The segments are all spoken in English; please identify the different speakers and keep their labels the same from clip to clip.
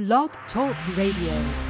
Speaker 1: Blog Talk Radio.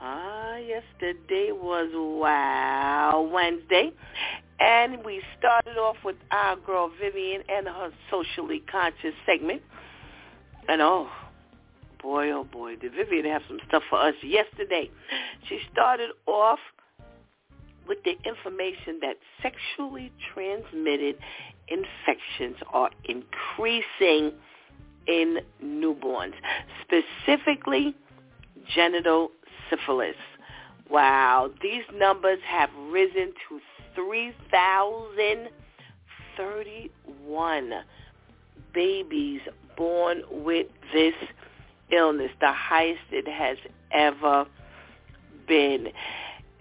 Speaker 2: Ah, yesterday was Wow Wednesday. And we started off with our girl Vivian and her socially conscious segment. And oh, boy, oh boy, did Vivian have some stuff for us yesterday. She started off with the information that sexually transmitted infections are increasing in newborns, specifically genital syphilis. Wow, these numbers have risen to 3,031 babies born with this illness, the highest it has ever been.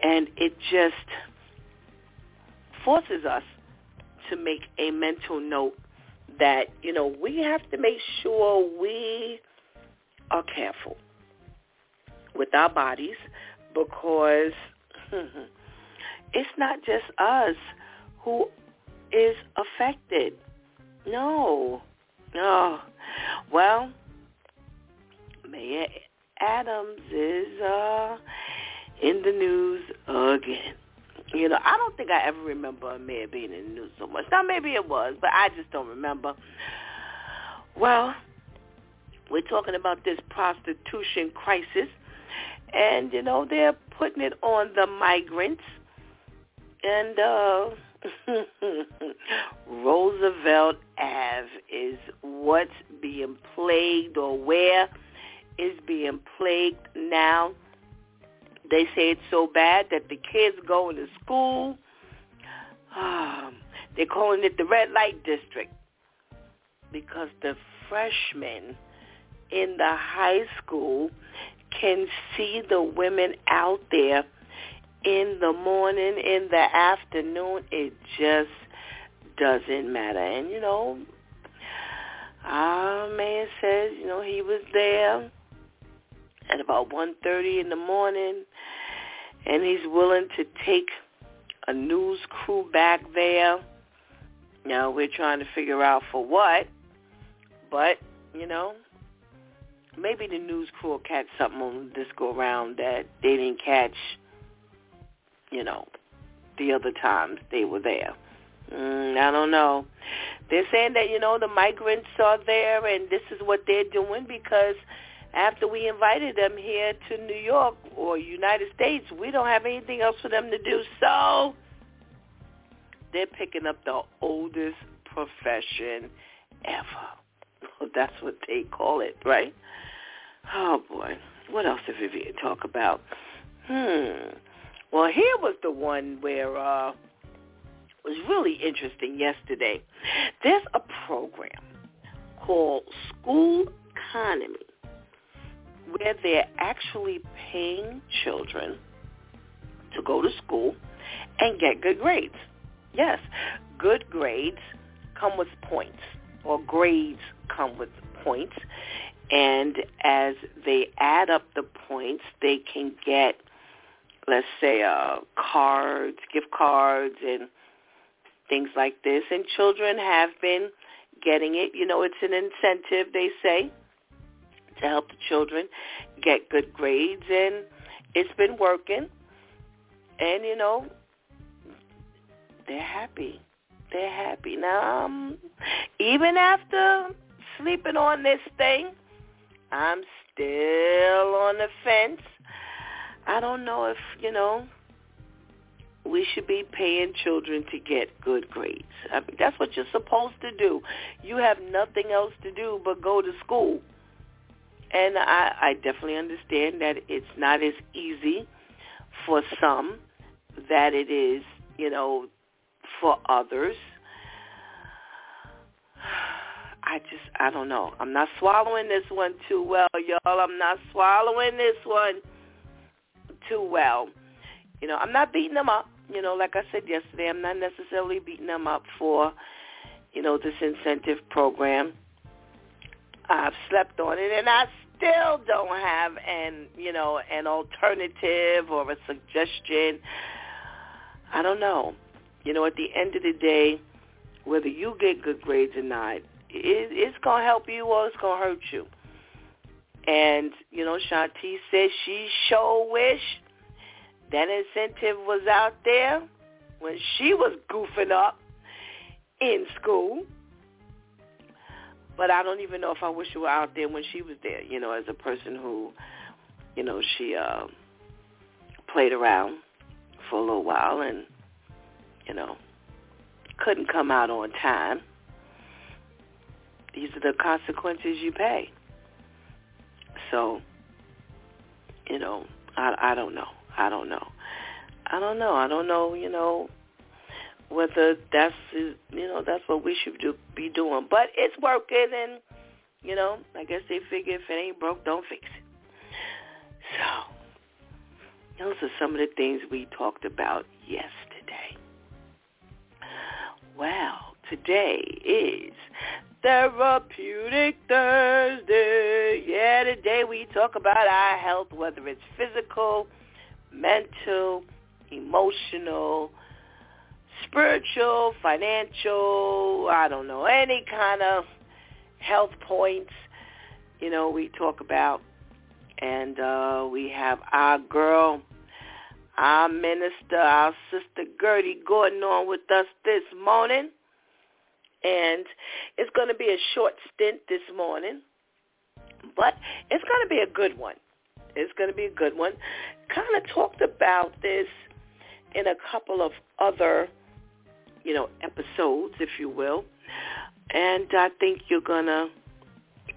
Speaker 2: And it just forces us to make a mental note that, you know, we have to make sure we are careful with our bodies because it's not just us who is affected. No. No. Well, Mayor Adams is uh, in the news again. You know, I don't think I ever remember a mayor being in the news so much. Now, maybe it was, but I just don't remember. Well, we're talking about this prostitution crisis, and, you know, they're putting it on the migrants. And uh, Roosevelt Ave is what's being plagued or where is being plagued now. They say it's so bad that the kids going to school. Um, they're calling it the red light district because the freshmen in the high school can see the women out there in the morning, in the afternoon. It just doesn't matter. And, you know, our man says, you know, he was there at about 1.30 in the morning, and he's willing to take a news crew back there. Now, we're trying to figure out for what, but, you know, maybe the news crew will catch something on this go around that they didn't catch, you know, the other times they were there. Mm, I don't know. They're saying that, you know, the migrants are there and this is what they're doing because after we invited them here to New York or United States, we don't have anything else for them to do. So they're picking up the oldest profession ever. That's what they call it, right? Oh boy, what else did Vivian talk about? Hmm. Well, here was the one where uh was really interesting yesterday. There's a program called School Economy where they're actually paying children to go to school and get good grades. Yes, good grades come with points, or grades come with points. And as they add up the points, they can get, let's say, uh, cards, gift cards, and things like this. And children have been getting it. You know, it's an incentive, they say, to help the children get good grades. And it's been working. And, you know, they're happy. They're happy. Now, um, even after sleeping on this thing, I'm still on the fence. I don't know if, you know, we should be paying children to get good grades. I mean, that's what you're supposed to do. You have nothing else to do but go to school. And I, I definitely understand that it's not as easy for some that it is, you know, for others. I just, I don't know. I'm not swallowing this one too well, y'all. I'm not swallowing this one too well. You know, I'm not beating them up. You know, like I said yesterday, I'm not necessarily beating them up for, you know, this incentive program. I've slept on it, and I still don't have an, you know, an alternative or a suggestion. I don't know. You know, at the end of the day, whether you get good grades or not, it, it's going to help you or it's going to hurt you. And, you know, Shanti says she sure wish that incentive was out there when she was goofing up in school. But I don't even know if I wish it were out there when she was there, you know, as a person who, you know, she uh, played around for a little while and, you know, couldn't come out on time these are the consequences you pay. So, you know, I I don't know. I don't know. I don't know. I don't know, you know, whether that's you know, that's what we should do be doing. But it's working and you know, I guess they figure if it ain't broke, don't fix it. So those are some of the things we talked about yesterday. Well, today is Therapeutic Thursday. Yeah, today we talk about our health, whether it's physical, mental, emotional, spiritual, financial, I don't know, any kind of health points, you know, we talk about. And uh, we have our girl, our minister, our sister Gertie Gordon on with us this morning and it's going to be a short stint this morning, but it's going to be a good one. It's going to be a good one. Kind of talked about this in a couple of other, you know, episodes, if you will, and I think you're going to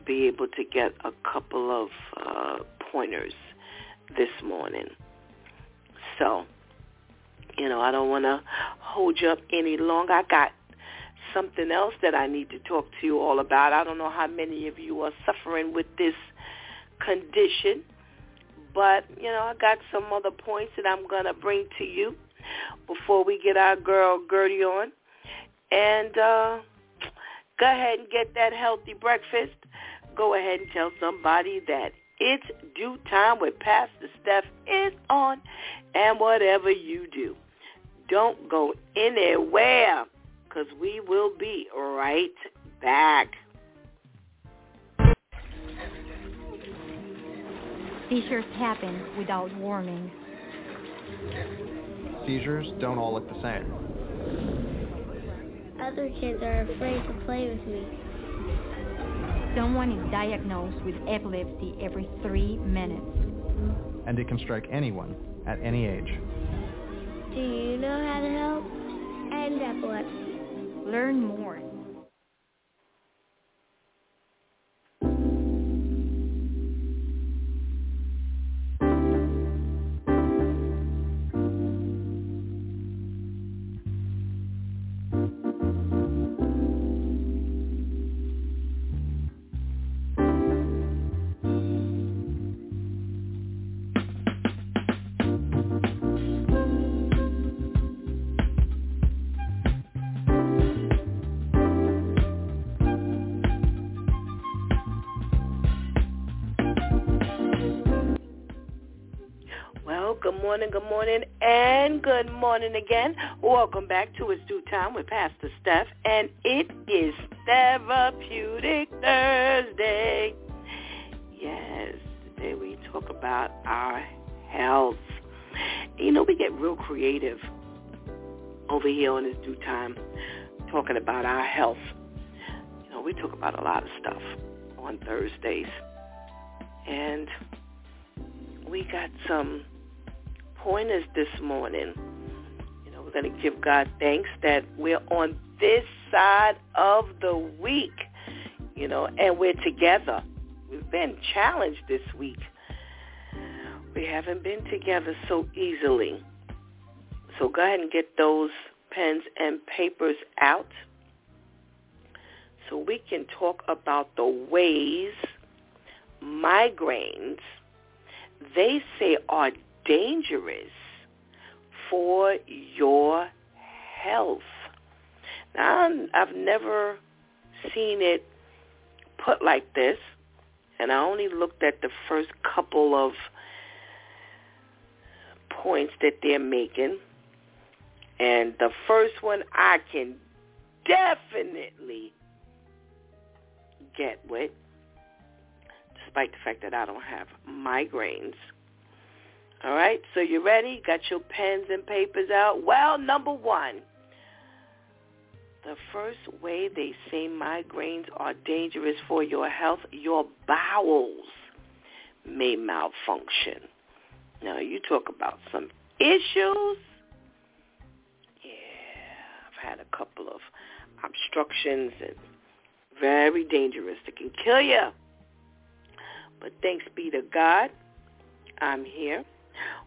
Speaker 2: be able to get a couple of uh, pointers this morning. So, you know, I don't want to hold you up any longer. I got something else that I need to talk to you all about. I don't know how many of you are suffering with this condition, but, you know, I got some other points that I'm going to bring to you before we get our girl Gertie on. And uh, go ahead and get that healthy breakfast. Go ahead and tell somebody that it's DEW time with Pastor Steph is on. And whatever you do, don't go anywhere because we will be right back.
Speaker 1: Seizures happen without warning.
Speaker 3: Seizures don't all look the same.
Speaker 4: Other kids are afraid to play with me.
Speaker 1: Someone is diagnosed with epilepsy every three minutes.
Speaker 3: And it can strike anyone at any age.
Speaker 4: Do you know how to help? End epilepsy.
Speaker 1: Learn more
Speaker 2: morning, good morning, and good morning again. Welcome back to It's DEW Time with Pastor Steph, and it is Therapeutic Thursday. Yes, today we talk about our health. You know, we get real creative over here on It's DEW Time talking about our health. You know, we talk about a lot of stuff on Thursdays. And we got some pointers this morning. You know, we're going to give God thanks that we're on this side of the week, you know, and we're together. We've been challenged this week. We haven't been together so easily. So go ahead and get those pens and papers out so we can talk about the ways migraines they say are dangerous for your health. Now, I've never seen it put like this, and I only looked at the first couple of points that they're making. And the first one I can definitely get with, despite the fact that I don't have migraines. All right, so you ready? Got your pens and papers out? Well, number one, the first way they say migraines are dangerous for your health, your bowels may malfunction. Now, you talk about some issues. Yeah, I've had a couple of obstructions and very dangerous. It can kill you. But thanks be to God, I'm here.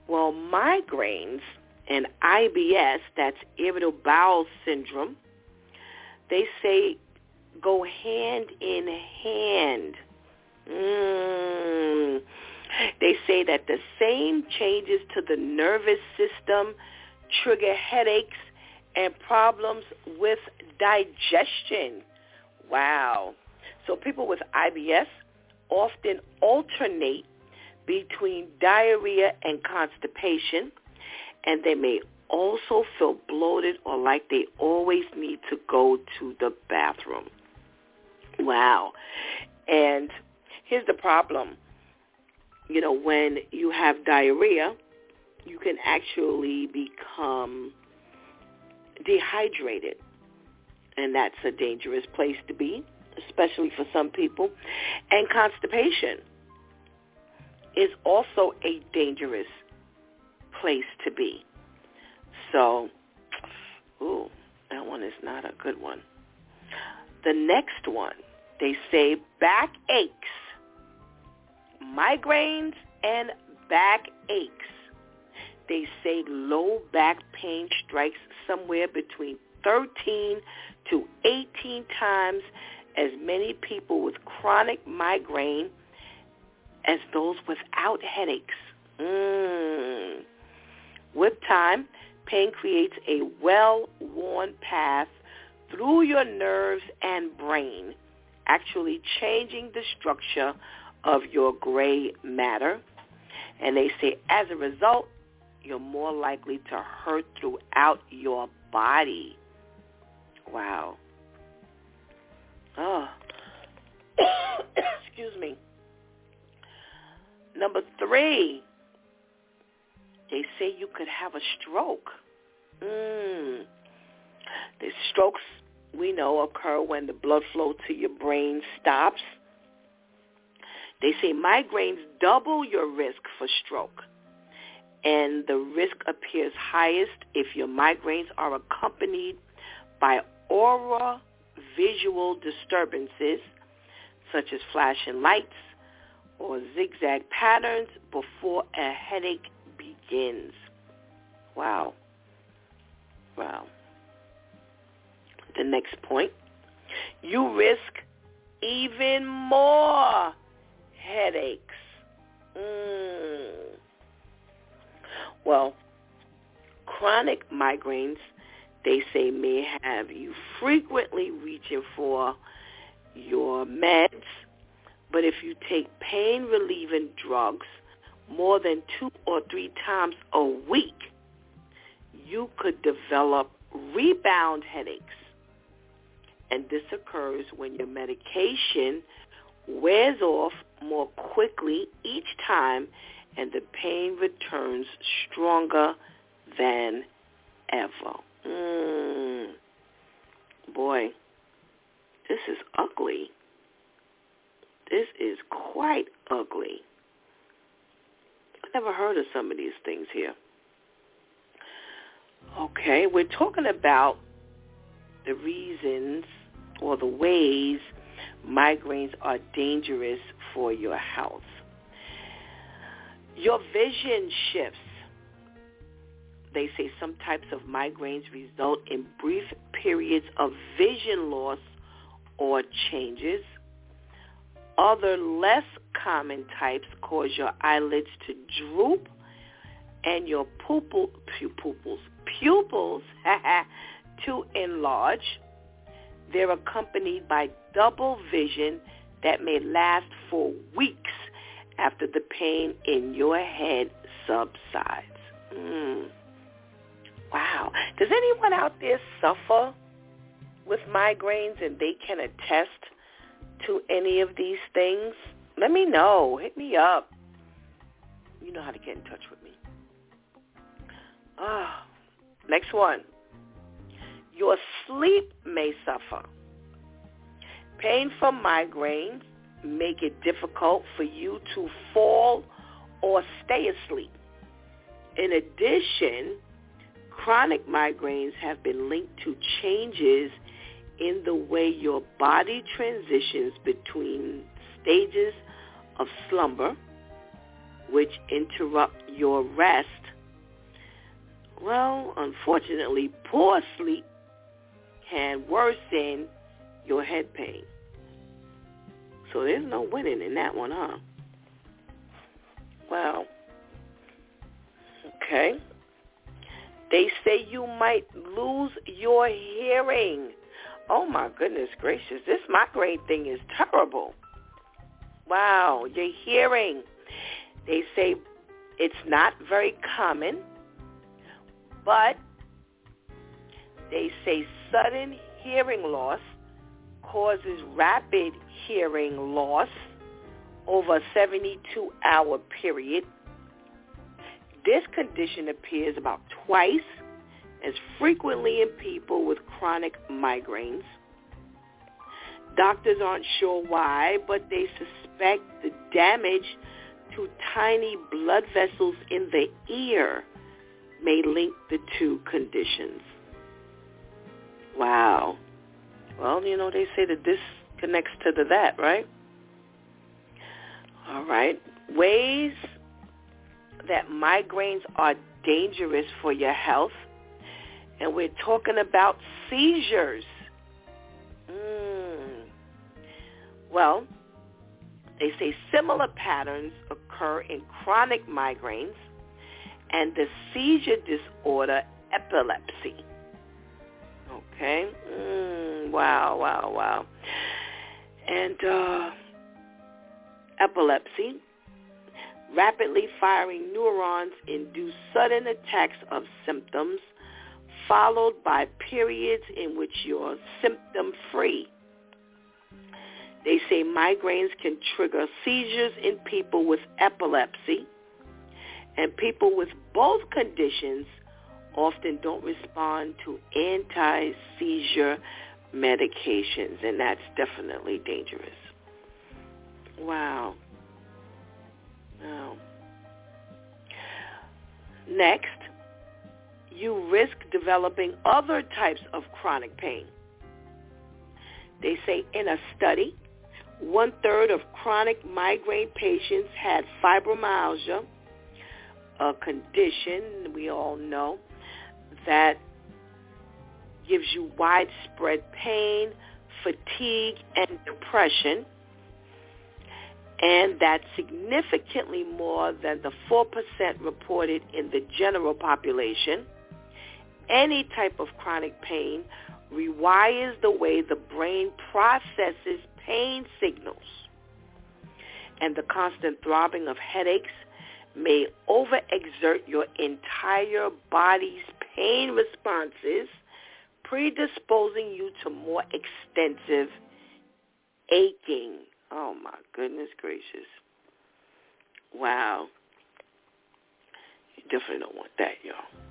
Speaker 2: Well, migraines and IBS, that's irritable bowel syndrome, they say go hand in hand. Mm. They say that the same changes to the nervous system trigger headaches and problems with digestion. Wow. So people with IBS often alternate between diarrhea and constipation, and they may also feel bloated or like they always need to go to the bathroom. Wow. And here's the problem. You know, when you have diarrhea, you can actually become dehydrated. And that's a dangerous place to be, especially for some people. And constipation is also a dangerous place to be. So, ooh, that one is not a good one. The next one, they say back aches, migraines, and back aches. They say low back pain strikes somewhere between 13 to 18 times as many people with chronic migraine as those without headaches. Mm. With time, pain creates a well-worn path through your nerves and brain, actually changing the structure of your gray matter. And they say as a result, you're more likely to hurt throughout your body. Wow. Oh. Excuse me. Number three, they say you could have a stroke. Mm. The strokes, we know, occur when the blood flow to your brain stops. They say migraines double your risk for stroke. And the risk appears highest if your migraines are accompanied by aura visual disturbances such as flashing lights, or zigzag patterns before a headache begins. Wow. Wow. The next point. You risk even more headaches. Mm. Well, chronic migraines, they say, may have you frequently reaching for your meds but if you take pain relieving drugs more than two or three times a week, you could develop rebound headaches. And this occurs when your medication wears off more quickly each time and the pain returns stronger than ever. Mm. Boy, this is ugly. This is quite ugly. I've never heard of some of these things here. Okay, we're talking about the reasons or the ways migraines are dangerous for your health. Your vision shifts. They say some types of migraines result in brief periods of vision loss or changes. Other less common types cause your eyelids to droop and your pupil, pupils, pupils to enlarge. They're accompanied by double vision that may last for weeks after the pain in your head subsides. Mm. Wow. Does anyone out there suffer with migraines and they can attest to any of these things? Let me know. Hit me up. You know how to get in touch with me. Ah, next one. Your sleep may suffer. Pain from migraines make it difficult for you to fall or stay asleep. In addition, chronic migraines have been linked to changes in the way your body transitions between stages of slumber, which interrupt your rest. Well, unfortunately, poor sleep can worsen your head pain. So there's no winning in that one, huh? Well, okay. They say you might lose your hearing. Oh my goodness gracious, this migraine thing is terrible. Wow, your hearing. They say it's not very common, but they say sudden hearing loss causes rapid hearing loss over a 72-hour period. This condition appears about twice as frequently in people with chronic migraines. Doctors aren't sure why, but they suspect the damage to tiny blood vessels in the ear may link the two conditions. Wow. Well, you know, they say that this connects to the that, right? All right. Ways that migraines are dangerous for your health. And we're talking about seizures. Mm. Well, they say similar patterns occur in chronic migraines and the seizure disorder epilepsy. Okay? Mm, wow, wow, wow. And uh, epilepsy, rapidly firing neurons induce sudden attacks of symptoms followed by periods in which you're symptom-free. They say migraines can trigger seizures in people with epilepsy, and people with both conditions often don't respond to anti-seizure medications, and that's definitely dangerous. Wow. Wow. Next, you risk developing other types of chronic pain. They say in a study, one-third of chronic migraine patients had fibromyalgia, a condition we all know that gives you widespread pain, fatigue, and depression. And that's significantly more than the 4% reported in the general population. Any type of chronic pain rewires the way the brain processes pain signals. And the constant throbbing of headaches may overexert your entire body's pain responses, predisposing you to more extensive aching. Oh my goodness gracious. Wow. You definitely don't want that, y'all.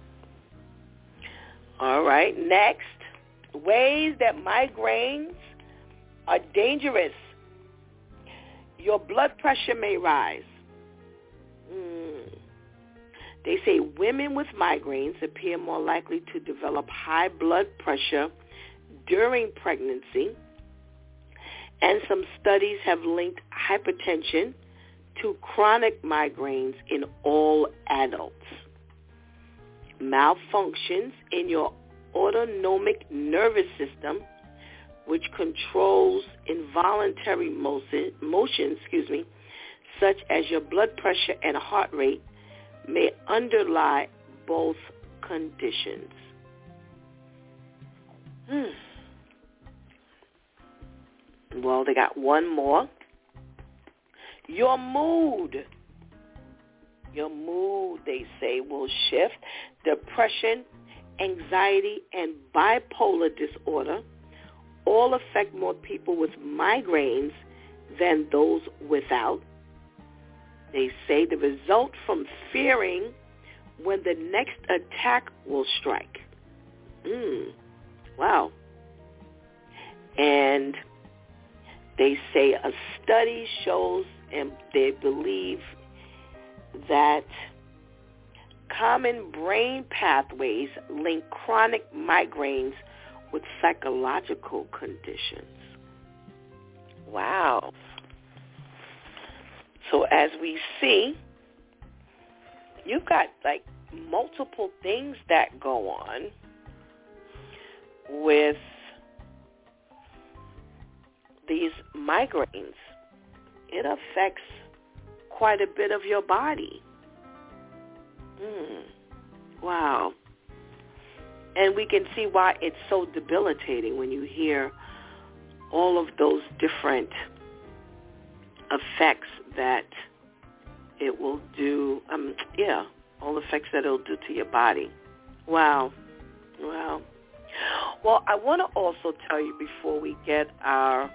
Speaker 2: All right, next. Ways that migraines are dangerous. Your blood pressure may rise. Mm. They say women with migraines appear more likely to develop high blood pressure during pregnancy. And some studies have linked hypertension to chronic migraines in all adults. Malfunctions in your autonomic nervous system, which controls involuntary motion, motion, excuse me, such as your blood pressure and heart rate, may underlie both conditions. Hmm. Well, they got one more. Your mood. Your mood, they say, will shift. Depression, anxiety, and bipolar disorder all affect more people with migraines than those without. They say the result from fearing when the next attack will strike. Mm, wow. And they say a study shows and they believe that common brain pathways link chronic migraines with psychological conditions. Wow. So as we see, you've got like multiple things that go on with these migraines. It affects quite a bit of your body. Mm. Wow. And we can see why it's so debilitating when you hear all of those different effects that it will do. Um, yeah, all the effects that it'll do to your body. Wow. Wow. Well, I want to also tell you before we get our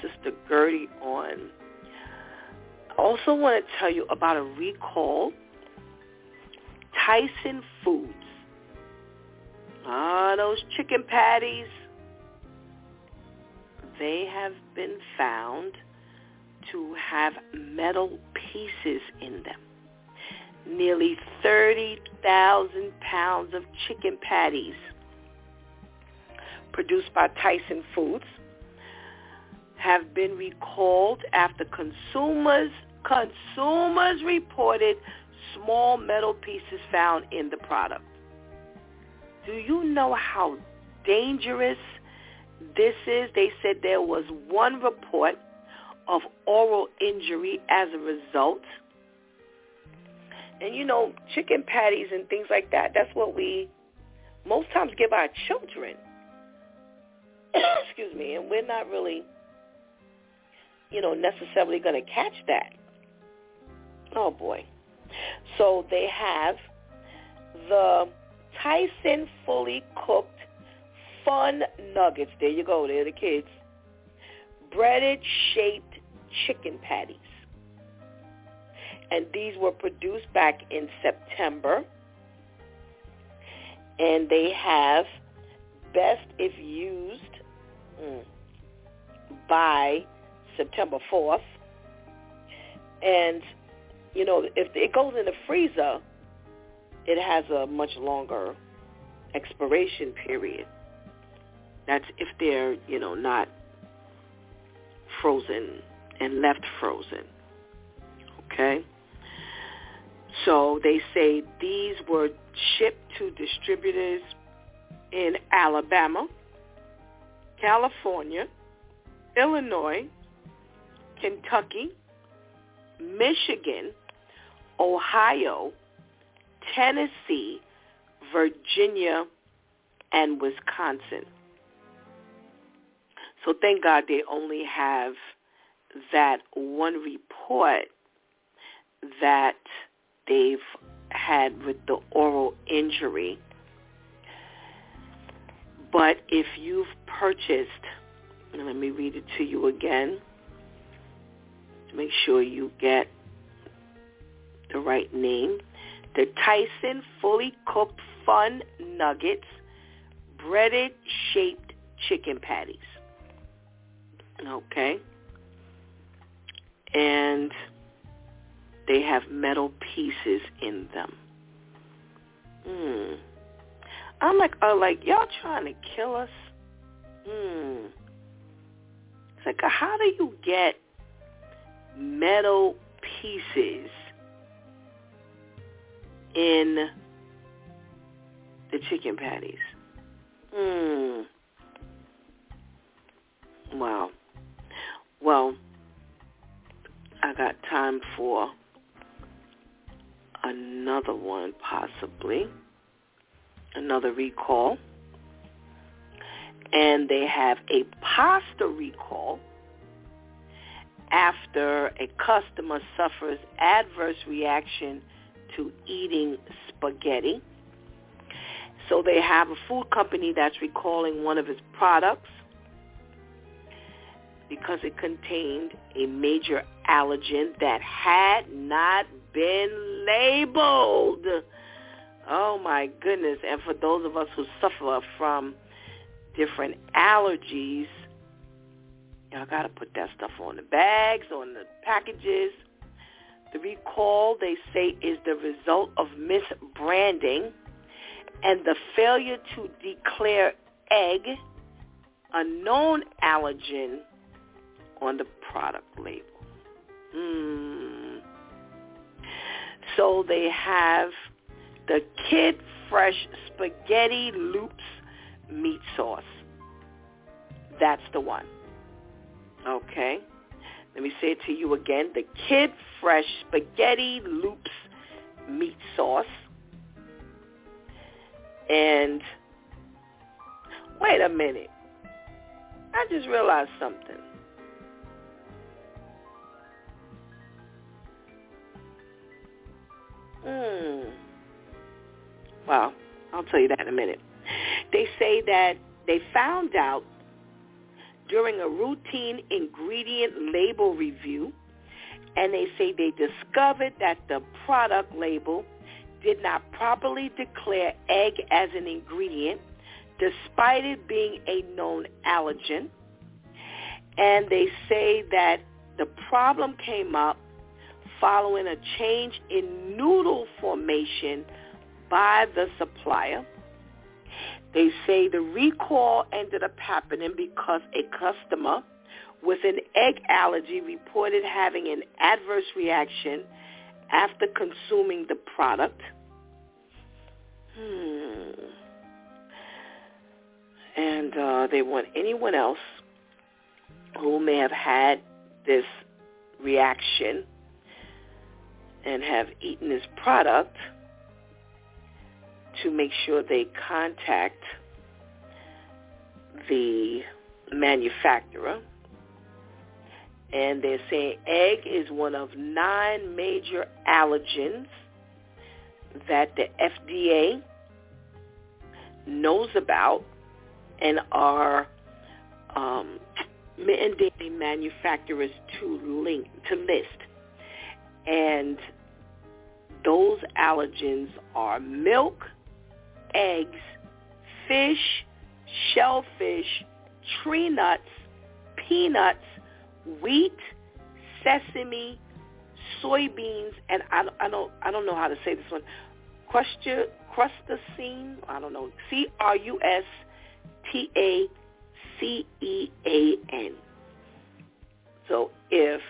Speaker 2: sister Gertie on, I also want to tell you about a recall. Tyson Foods. Ah, those chicken patties. They have been found to have metal pieces in them. Nearly 30,000 pounds of chicken patties produced by Tyson Foods have been recalled after consumers consumers reported small metal pieces found in the product. Do you know how dangerous this is? They said there was one report of oral injury as a result. And you know, chicken patties and things like that, that's what we most times give our children. Excuse me, and we're not really, you know, necessarily going to catch that. Oh boy. So they have the Tyson fully cooked fun nuggets. There you go. They're the kids. Breaded shaped chicken patties. And these were produced back in September. And they have best if used mm, by September 4th. And, you know, if it goes in the freezer, it has a much longer expiration period. That's if they're, you know, not frozen and left frozen. Okay? So they say these were shipped to distributors in Alabama, California, Illinois, Kentucky, Michigan, Ohio, Tennessee, Virginia, and Wisconsin. So thank God they only have that one report that they've had with the oral injury. But if you've purchased, let me read it to you again make sure you get the right name. The Tyson fully cooked fun nuggets, breaded shaped chicken patties. Okay. And they have metal pieces in them. Hmm. I'm like, oh, like y'all trying to kill us? Hmm. It's like, how do you get metal pieces in the chicken patties? Hmm. Wow. Well, I got time for another one possibly, another recall. And they have a pasta recall after a customer suffers adverse reaction to eating spaghetti. So they have a food company that's recalling one of its products because it contained a major allergen that had not been labeled. Oh my goodness. And for those of us who suffer from different allergies, y'all got to put that stuff on the bags, on the packages. The recall, they say, is the result of misbranding and the failure to declare egg, a known allergen, on the product label. Hmm. So they have the Kid Fresh Spaghetti Loops meat sauce. That's the one. Okay. Let me say it to you again. The Kid Fresh Spaghetti Loops meat sauce. And wait a minute. I just realized something. Hmm. Well, I'll tell you that in a minute. They say that they found out during a routine ingredient label review, and they say they discovered that the product label did not properly declare egg as an ingredient, despite it being a known allergen. And they say that the problem came up following a change in noodle formation by the supplier. They say the recall ended up happening because a customer with an egg allergy reported having an adverse reaction after consuming the product. Hmm. And uh, they want anyone else who may have had this reaction and have eaten this product to make sure they contact the manufacturer. And they're saying egg is one of nine major allergens that the FDA knows about and are um, mandating manufacturers to link to list. And those allergens are milk, eggs, fish, shellfish, tree nuts, peanuts, wheat, sesame, soybeans, and I, I don't I don't know how to say this one. Crustia, crustacine, I don't know. C R U S T A C E A N. So if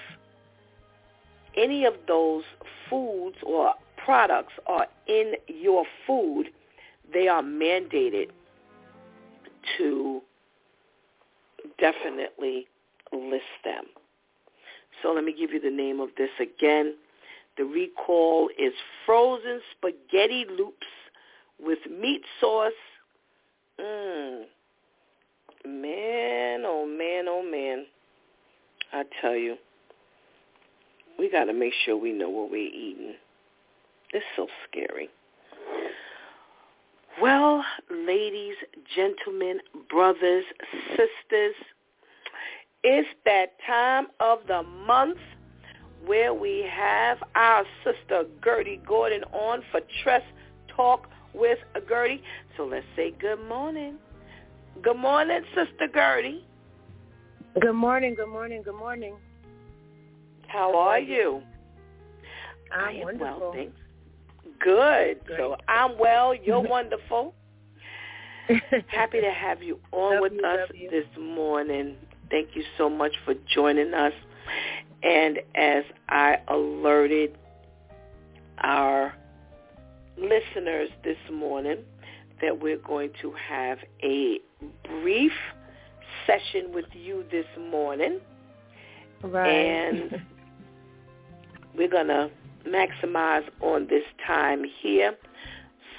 Speaker 2: any of those foods or products are in your food, they are mandated to definitely list them. So let me give you the name of this again. The recall is frozen spaghetti loops with meat sauce. Mmm. Man, oh man, oh man. I tell you, we got to make sure we know what we're eating. It's so scary. Well, ladies, gentlemen, brothers, sisters, it's that time of the month where we have our sister Gertie Gordon on for Trust Talk with Gertie. So let's say good morning. Good morning, Sister Gertie.
Speaker 5: Good morning, good morning, good morning.
Speaker 2: How are you?
Speaker 5: I'm
Speaker 2: I am
Speaker 5: wonderful.
Speaker 2: well, thanks. Good. So I'm well. You're wonderful. Happy to have you on
Speaker 5: Love
Speaker 2: with
Speaker 5: you,
Speaker 2: us this morning. Thank you so much for joining us. And as I alerted our listeners this morning that we're going to have a brief session with you this morning
Speaker 5: right.
Speaker 2: and we're going to maximize on this time here.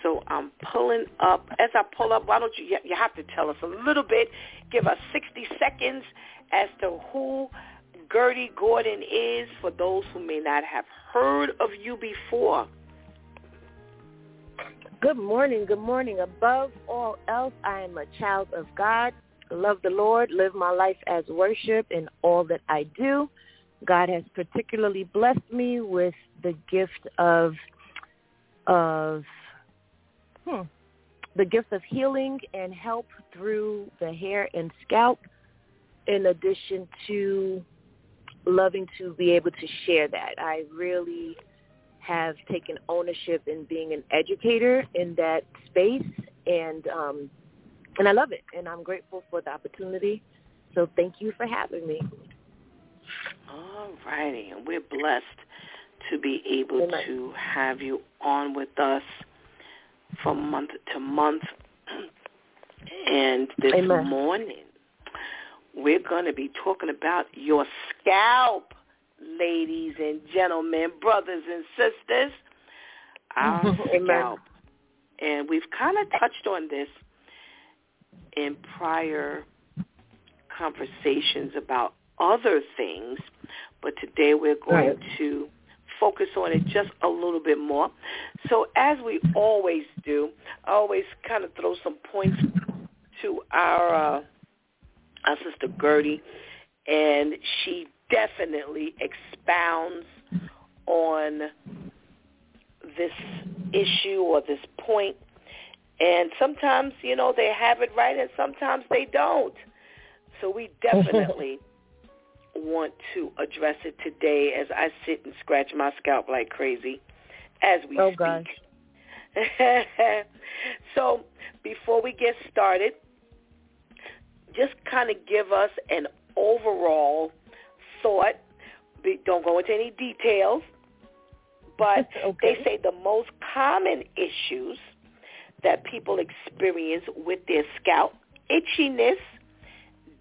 Speaker 2: So I'm pulling up. As I pull up, why don't you, you have to tell us a little bit, give us 60 seconds as to who Gertie Gordon is for those who may not have heard of you before.
Speaker 5: Good morning, good morning. Above all else, I am a child of God. Love the Lord, live my life as worship in all that I do. God has particularly blessed me with the gift of of hmm, the gift of healing and help through the hair and scalp in addition to loving to be able to share that. I really have taken ownership in being an educator in that space and um and I love it and I'm grateful for the opportunity. So thank you for having me.
Speaker 2: All righty, and we're blessed to be able to have you on with us from month to month. And this
Speaker 5: Amen.
Speaker 2: morning, we're going to be talking about your scalp, ladies and gentlemen, brothers and sisters. Our scalp. And we've kind of touched on this in prior conversations about other things, but today we're going
Speaker 5: Right.
Speaker 2: to focus on it just a little bit more. So as we always do, I always kind of throw some points to our uh, our sister Gertie, and she definitely expounds on this issue or this point. And sometimes, you know, they have it right and sometimes they don't. So we definitely want to address it today as I sit and scratch my scalp like crazy as we
Speaker 5: Oh,
Speaker 2: speak.
Speaker 5: gosh.
Speaker 2: so before we get started, just kind of give us an overall thought. Don't go into any details, but
Speaker 5: Okay.
Speaker 2: they say the most common issues that people experience with their scalp, itchiness,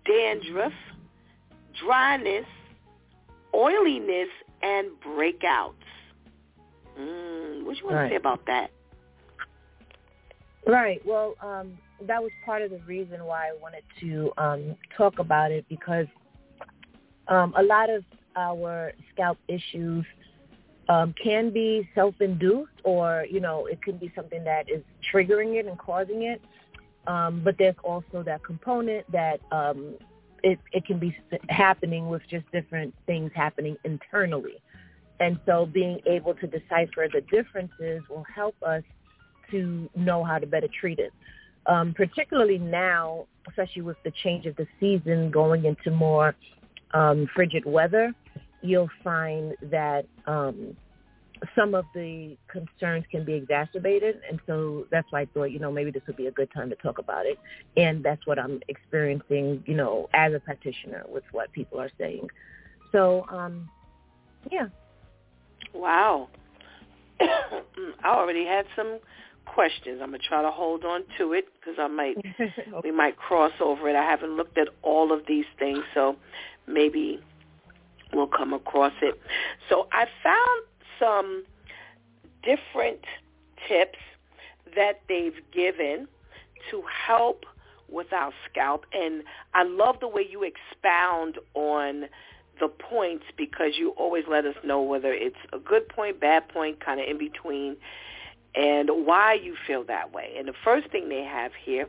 Speaker 2: dandruff, dryness, oiliness, and breakouts. Mm, what do you want
Speaker 5: Right.
Speaker 2: to say about that?
Speaker 5: Right. Well, um, that was part of the reason why I wanted to um, talk about it because um, a lot of our scalp issues um, can be self-induced or, you know, it could be something that is triggering it and causing it. Um, but there's also that component that um, it, it can be happening with just different things happening internally. And so being able to decipher the differences will help us to know how to better treat it. Um, particularly now, especially with the change of the season going into more um, frigid weather, you'll find that um, some of the concerns can be exacerbated. And so that's why I thought, you know, maybe this would be a good time to talk about it. And that's what I'm experiencing, you know, as a practitioner with what people are saying. So, um, yeah.
Speaker 2: Wow. I already had some questions. I'm gonna try to hold on to it because I might we might cross over it. I haven't looked at all of these things, so maybe we'll come across it. So I found some different tips that they've given to help with our scalp, and I love the way you expound on the points because you always let us know whether it's a good point, bad point, kind of in between, and why you feel that way. And the first thing they have here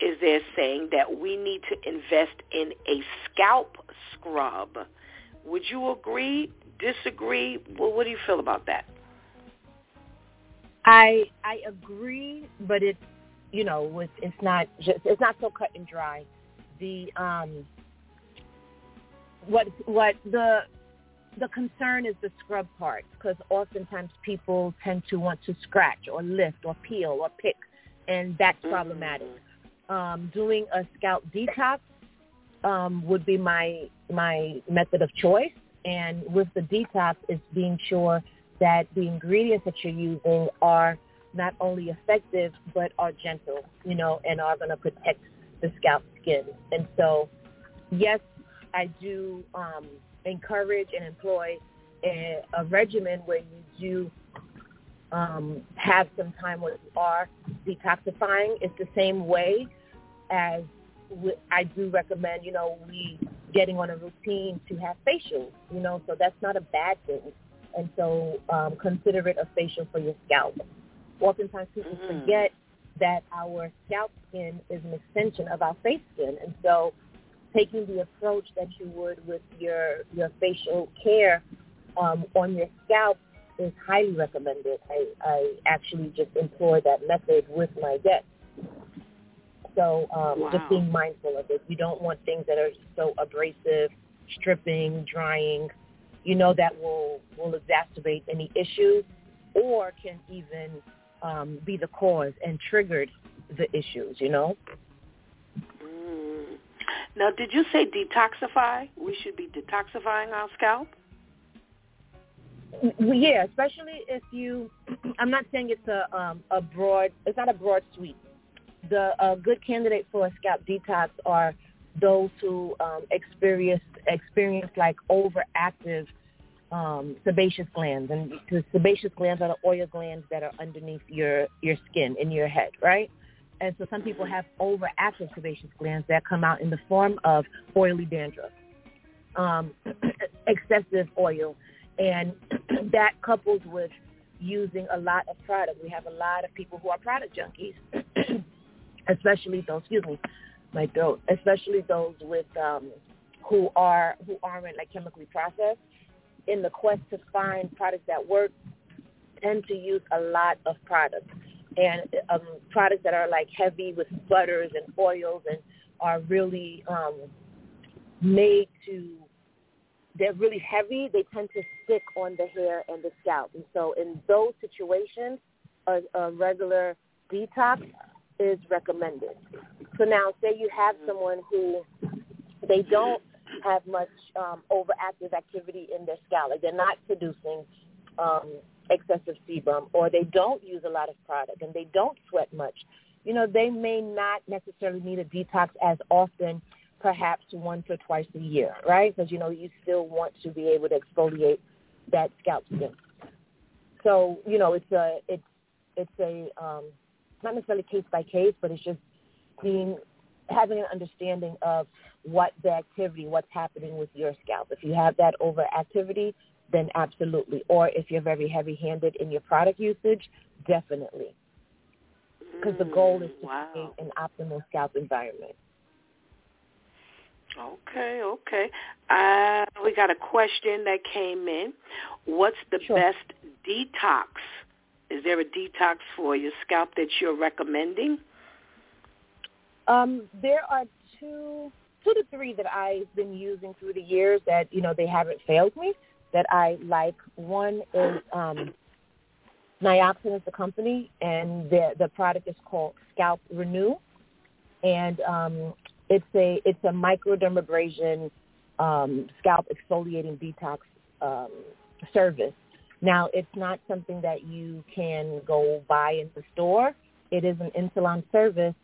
Speaker 2: is they're saying that we need to invest in a scalp scrub. Would you agree? Disagree? Well, what do you feel about that?
Speaker 5: I I agree, but it's you know with it's not just it's not so cut and dry. The um what what the the concern is the scrub part because oftentimes people tend to want to scratch or lift or peel or pick, and that's mm-hmm. problematic. Um, doing a scalp detox um, would be my my method of choice, and with the detox, is being sure that the ingredients that you're using are not only effective but are gentle, you know, and are going to protect the scalp skin. And so, yes, I do um, encourage and employ a, a regimen where you do um, have some time where you are detoxifying. It's the same way as I do recommend, you know, we getting on a routine to have facials, you know, so that's not a bad thing. And so um, consider it a facial for your scalp. Oftentimes people mm-hmm. forget that our scalp skin is an extension of our face skin. And so taking the approach that you would with your, your facial care um, on your scalp is highly recommended. I, I actually just employ that method with my guests. So um, wow. just being mindful of it. You don't want things that are so abrasive, stripping, drying. You know that will will exacerbate any issues, or can even um, be the cause and triggered the issues. You know.
Speaker 2: Mm. Now, did you say detoxify? We should be detoxifying our scalp.
Speaker 5: Yeah, especially if you. I'm not saying it's a um, a broad. It's not a broad sweep the uh, good candidate for a scalp detox are those who um, experience experience like overactive um, sebaceous glands, and the sebaceous glands are the oil glands that are underneath your your skin in your head, right? And so some people have overactive sebaceous glands that come out in the form of oily dandruff, um, excessive oil, and that coupled with using a lot of product. We have a lot of people who are product junkies especially those, excuse me, my throat, especially those with um, who are who aren't like chemically processed. In the quest to find products that work, tend to use a lot of products and um, products that are like heavy with butters and oils and are really um, made to. They're really heavy. They tend to stick on the hair and the scalp, and so in those situations, a, a regular detox is recommended. So now, say you have someone who they don't have much um, overactive activity in their scalp, they're not producing um, excessive sebum, or they don't use a lot of product and they don't sweat much. You know, they may not necessarily need a detox as often, perhaps once or twice a year, right? Because you know you still want to be able to exfoliate that scalp skin. So you know, it's a it's it's a um, not necessarily case by case, but it's just being having an understanding of what the activity, what's happening with your scalp. If you have that overactivity, then absolutely. Or if you're very heavy-handed in your product usage, definitely. Because mm, the goal is to
Speaker 2: mm, wow.
Speaker 5: create an optimal scalp environment.
Speaker 2: Okay, okay. Uh, we got a question that came in. What's the
Speaker 5: sure.
Speaker 2: best detox is there a detox for your scalp that you're recommending?
Speaker 5: Um, there are two, two to three that I've been using through the years that you know they haven't failed me. That I like. One is um, Nioxin is the company, and the the product is called Scalp Renew, and um, it's a it's a microdermabrasion um, scalp exfoliating detox um, service now, it's not something that you can go buy in the store. It is an in-salon service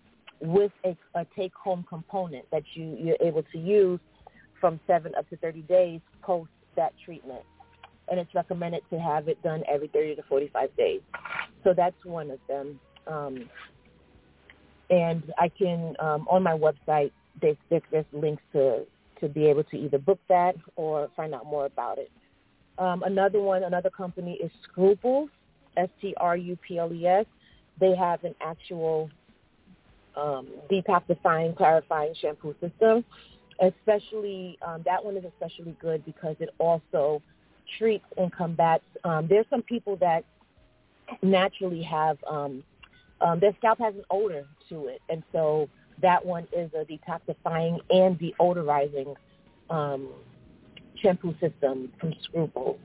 Speaker 5: with a, a take-home component that you, you're able to use from 7 up to 30 days post that treatment. And it's recommended to have it done every 30 to 45 days. So that's one of them. Um, and I can, um, on my website, there's, there's links to to be able to either book that or find out more about it. Um, another one, another company is Scruples, S-T-R-U-P-L-E-S. They have an actual um, detoxifying, clarifying shampoo system. Especially, um, that one is especially good because it also treats and combats. Um, there's some people that naturally have um, um, their scalp has an odor to it, and so that one is a detoxifying and deodorizing um, shampoo system from Scruples.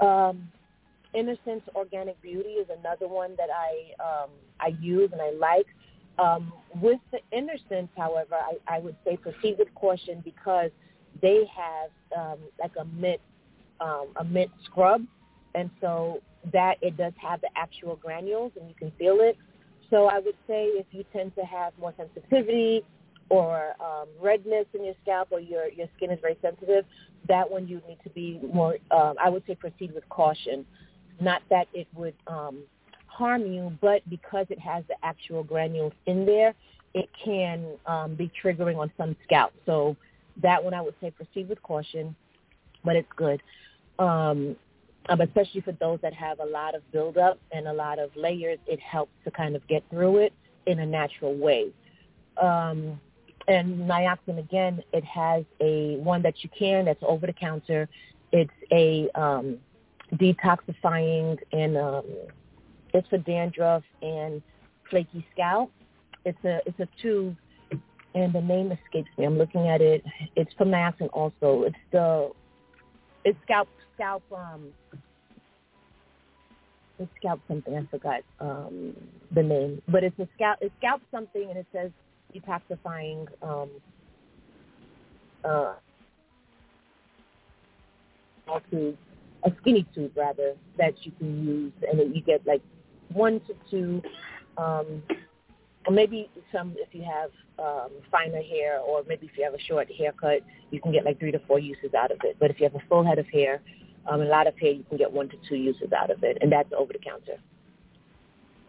Speaker 5: Um, Innersense Organic Beauty is another one that I um, I use and I like. Um, with the Innersense, however, I, I would say proceed with caution because they have um, like a mint um, a mint scrub, and so that it does have the actual granules and you can feel it. So I would say if you tend to have more sensitivity or um, redness in your scalp or your, your skin is very sensitive, that one you need to be more, um, I would say proceed with caution. Not that it would um, harm you, but because it has the actual granules in there, it can um, be triggering on some scalp. So that one I would say proceed with caution, but it's good. Um, um, especially for those that have a lot of buildup and a lot of layers, it helps to kind of get through it in a natural way. Um, and Nioxin, again, it has a one that you can, that's over the counter. It's a um, detoxifying and um, it's for dandruff and flaky scalp. It's a it's a tube, and the name escapes me. I'm looking at it. It's from Nioxin also. It's the it's scalp scalp um it's scalp something. I forgot um the name, but it's a scalp it's scalp something, and it says detoxifying um uh a tube, a skinny tube rather that you can use, and then you get like one to two, um, or maybe some if you have um, finer hair, or maybe if you have a short haircut, you can get like three to four uses out of it. But if you have a full head of hair, um, a lot of hair, you can get one to two uses out of it, and that's over the counter.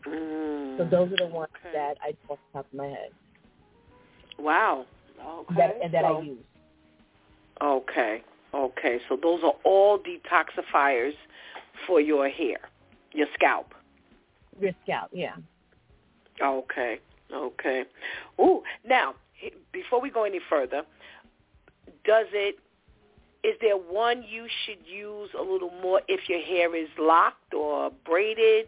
Speaker 2: Mm,
Speaker 5: So those are the ones
Speaker 2: okay.
Speaker 5: that I off the top of my head
Speaker 2: Wow. Okay.
Speaker 5: that and that
Speaker 2: so,
Speaker 5: I use.
Speaker 2: Okay. Okay. So those are all detoxifiers for your hair, your scalp.
Speaker 5: Your scalp, yeah.
Speaker 2: Okay. Okay. Ooh. Now, before we go any further, does it? Is there one you should use a little more if your hair is locked or braided?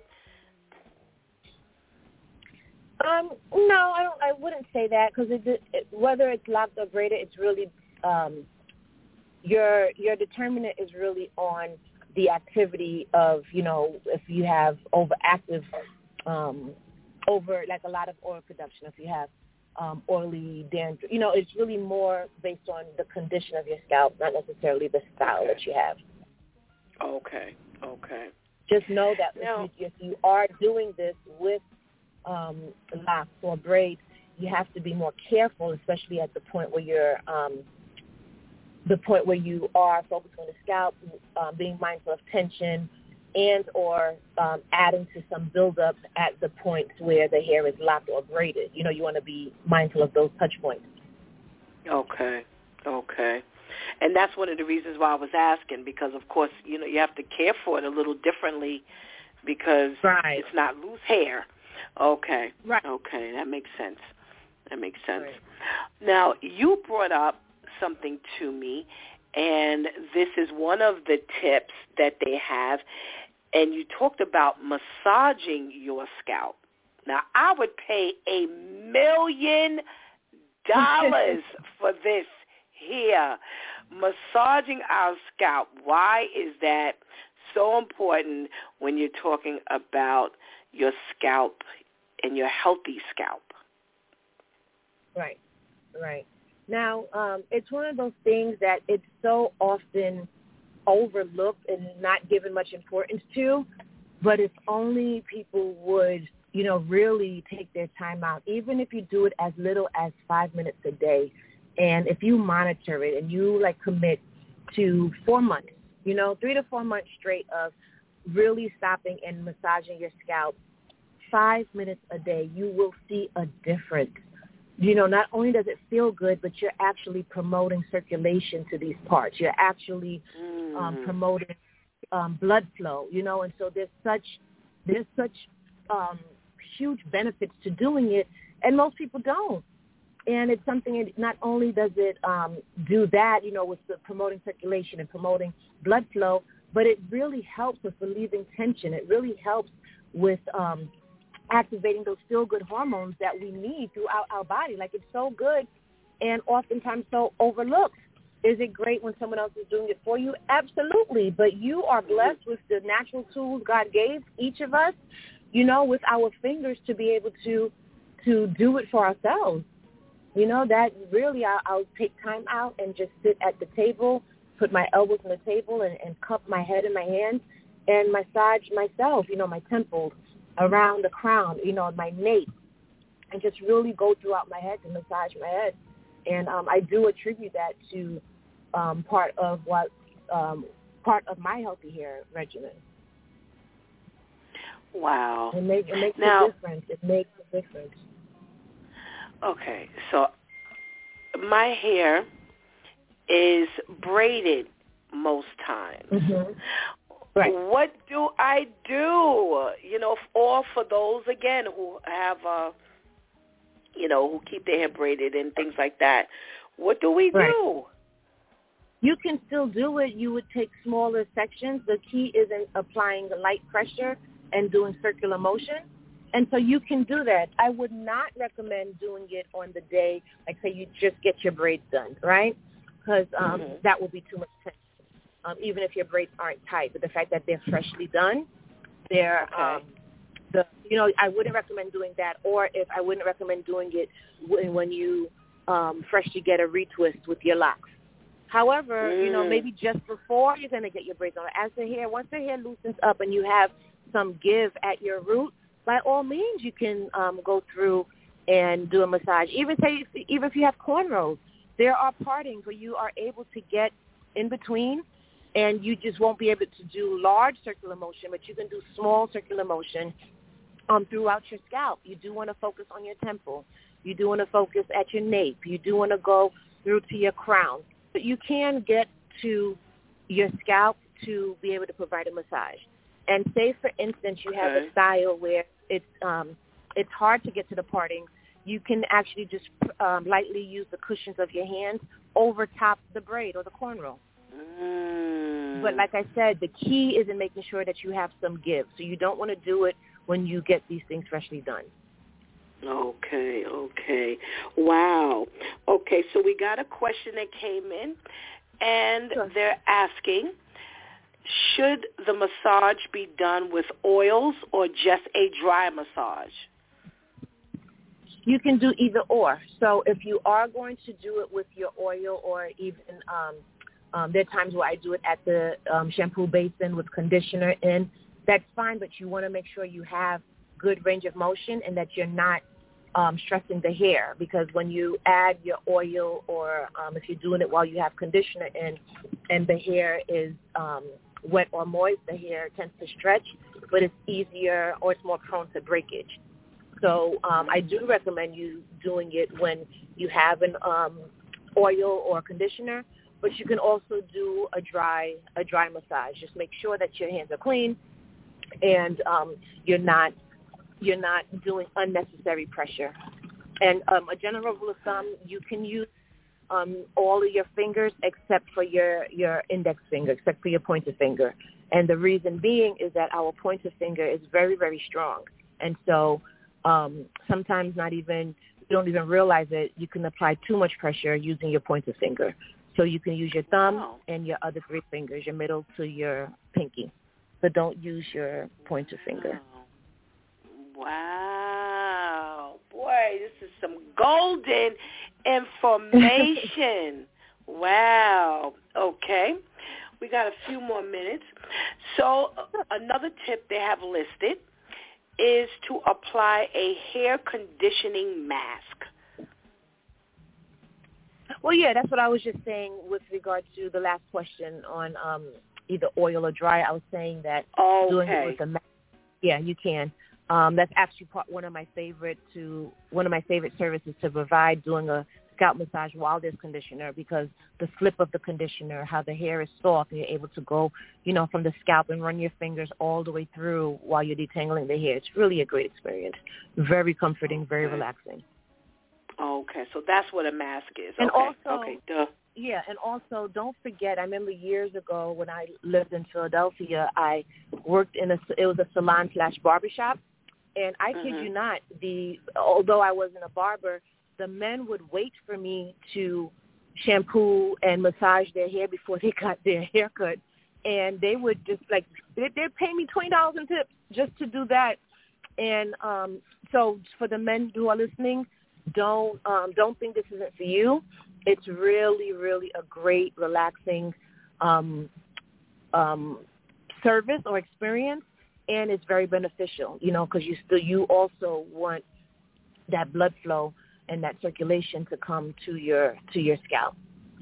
Speaker 5: Um, no, I don't. I wouldn't say that because it, it, whether it's locked or braided, it's really um, your your determinant is really on the activity of you know if you have overactive um, over like a lot of oil production, if you have um, oily dandruff, you know, it's really more based on the condition of your scalp, not necessarily the style that you have.
Speaker 2: Okay. Okay.
Speaker 5: Just know that
Speaker 2: Now-
Speaker 5: if, you, if you are doing this with um, locks or braids, you have to be more careful, especially at the point where you're um, the point where you are focused on the scalp, um, being mindful of tension, and or um, adding to some buildup at the points where the hair is locked or braided. You know, you want to be mindful of those touch points.
Speaker 2: Okay. Okay. And that's one of the reasons why I was asking because of course, you know, you have to care for it a little differently because
Speaker 5: Right.
Speaker 2: it's not loose hair. Okay.
Speaker 5: Right.
Speaker 2: Okay, that makes sense. That makes sense.
Speaker 5: Right.
Speaker 2: Now, you brought up something to me and this is one of the tips that they have and you talked about massaging your scalp. Now, I would pay a million dollars for this here. Massaging our scalp. Why is that so important when you're talking about your scalp and your healthy scalp?
Speaker 5: Right, right. Now, um, it's one of those things that it's so often overlooked and not given much importance to, but if only people would, you know, really take their time out, even if you do it as little as five minutes a day, and if you monitor it and you like commit to four months, you know, three to four months straight of really stopping and massaging your scalp five minutes a day, you will see a difference you know, not only does it feel good, but you're actually promoting circulation to these parts. You're actually um,
Speaker 2: Mm.
Speaker 5: promoting um, blood flow, you know, and so there's such there's such um, huge benefits to doing it, and most people don't. And it's something. It, not only does it um, do that, you know, with the promoting circulation and promoting blood flow, but it really helps with relieving tension. It really helps with um, activating those feel-good hormones that we need throughout our body. Like it's so good and oftentimes so overlooked. Is it great when someone else is doing it for you? Absolutely. But you are blessed with the natural tools God gave each of us, you know, with our fingers to be able to to do it for ourselves. You know, that really I, I'll take time out and just sit at the table, put my elbows on the table and, and cup my head in my hands and massage myself, you know, my temples, around the crown, you know, my nape, and just really go throughout my head to massage my head. And um, I do attribute that to um, part of what um, part of my healthy hair regimen.
Speaker 2: Wow.
Speaker 5: It, make, it makes
Speaker 2: Now-
Speaker 5: a difference. It makes a difference.
Speaker 2: Okay, so my hair is braided most times.
Speaker 5: Mm-hmm. Right.
Speaker 2: What do I do? You know, or for those again who have, uh, you know, who keep their hair braided and things like that. What do we
Speaker 5: Right.
Speaker 2: do?
Speaker 5: You can still do it. You would take smaller sections. The key is in applying light pressure and doing circular motion. And so you can do that. I would not recommend doing it on the day, like say you just get your braids done, right? Because um,
Speaker 2: Mhm.
Speaker 5: that will be too much tension. Um, even if your braids aren't tight, but the fact that they're freshly done, they're
Speaker 2: Okay.
Speaker 5: um, the you know I wouldn't recommend doing that. Or if I wouldn't recommend doing it when, when you um, freshly get a retwist with your locks. However, you know,
Speaker 2: Mm.
Speaker 5: maybe just before you're going to get your braids on, as the hair, once the hair loosens up and you have some give at your root, by all means, you can um, go through and do a massage. Even say, even if you have cornrows, there are partings where you are able to get in between, and you just won't be able to do large circular motion, but you can do small circular motion um, throughout your scalp. You do want to focus on your temple. You do want to focus at your nape. You do want to go through to your crown. But you can get to your scalp to be able to provide a massage. And say, for instance, you have a style where it's um, it's hard to get to the parting. You can actually just um, lightly use the cushions of your hands over top the braid or the cornrow.
Speaker 2: Mm.
Speaker 5: But like I said, the key is in making sure that you have some give. So you don't want to do it when you get these things freshly done.
Speaker 2: Okay, okay. Wow. Okay, so we got a question that came in, and
Speaker 5: Sure.
Speaker 2: they're asking, should the massage be done with oils or just a dry massage?
Speaker 5: You can do either or. So if you are going to do it with your oil or even um, um, there are times where I do it at the um, shampoo basin with conditioner in, that's fine, but you want to make sure you have good range of motion and that you're not um, stressing the hair because when you add your oil or um, if you're doing it while you have conditioner in and the hair is um, wet or moist, the hair tends to stretch, but it's easier or it's more prone to breakage. So um, I do recommend you doing it when you have an um, oil or conditioner, but you can also do a dry a dry massage. Just make sure that your hands are clean and um, you're not you're not doing unnecessary pressure. And um, a general rule of thumb, you can use um, all of your fingers except for your your index finger, except for your pointer finger. And the reason being is that our pointer finger is very very strong, and so um, sometimes not even you don't even realize it. You can apply too much pressure using your pointer finger. So you can use your thumb
Speaker 2: Wow.
Speaker 5: and your other three fingers, your middle to your pinky. But don't use your pointer finger.
Speaker 2: Wow. Boy, this is some golden information. wow. Okay. We got a few more minutes. So uh, another tip they have listed is to apply a hair conditioning mask.
Speaker 5: Well, yeah, that's what I was just saying with regard to the last question on um, either oil or dry. I was saying that doing it with a mask, yeah, you can. Um, that's actually part, one of my favorite to one of my favorite services to provide doing a scalp massage while there's conditioner because the slip of the conditioner, how the hair is soft, and you're able to go, you know, from the scalp and run your fingers all the way through while you're detangling the hair. It's really a great experience. Very comforting, very
Speaker 2: Okay.
Speaker 5: relaxing.
Speaker 2: Okay, so that's what a mask is.
Speaker 5: And
Speaker 2: okay.
Speaker 5: also-
Speaker 2: okay, duh.
Speaker 5: Yeah, and also don't forget. I remember years ago when I lived in Philadelphia, I worked in a it was a salon slash barbershop, and I kid
Speaker 2: Mhm.
Speaker 5: you not, the although I wasn't a barber, the men would wait for me to shampoo and massage their hair before they got their haircut, and they would just like they they'd pay me twenty dollars in tips just to do that, and um so for the men who are listening, don't um don't think this isn't for you it's really, really a great, relaxing um, um, service or experience, and it's very beneficial. You know, because you still you also want that blood flow and that circulation to come to your to your scalp.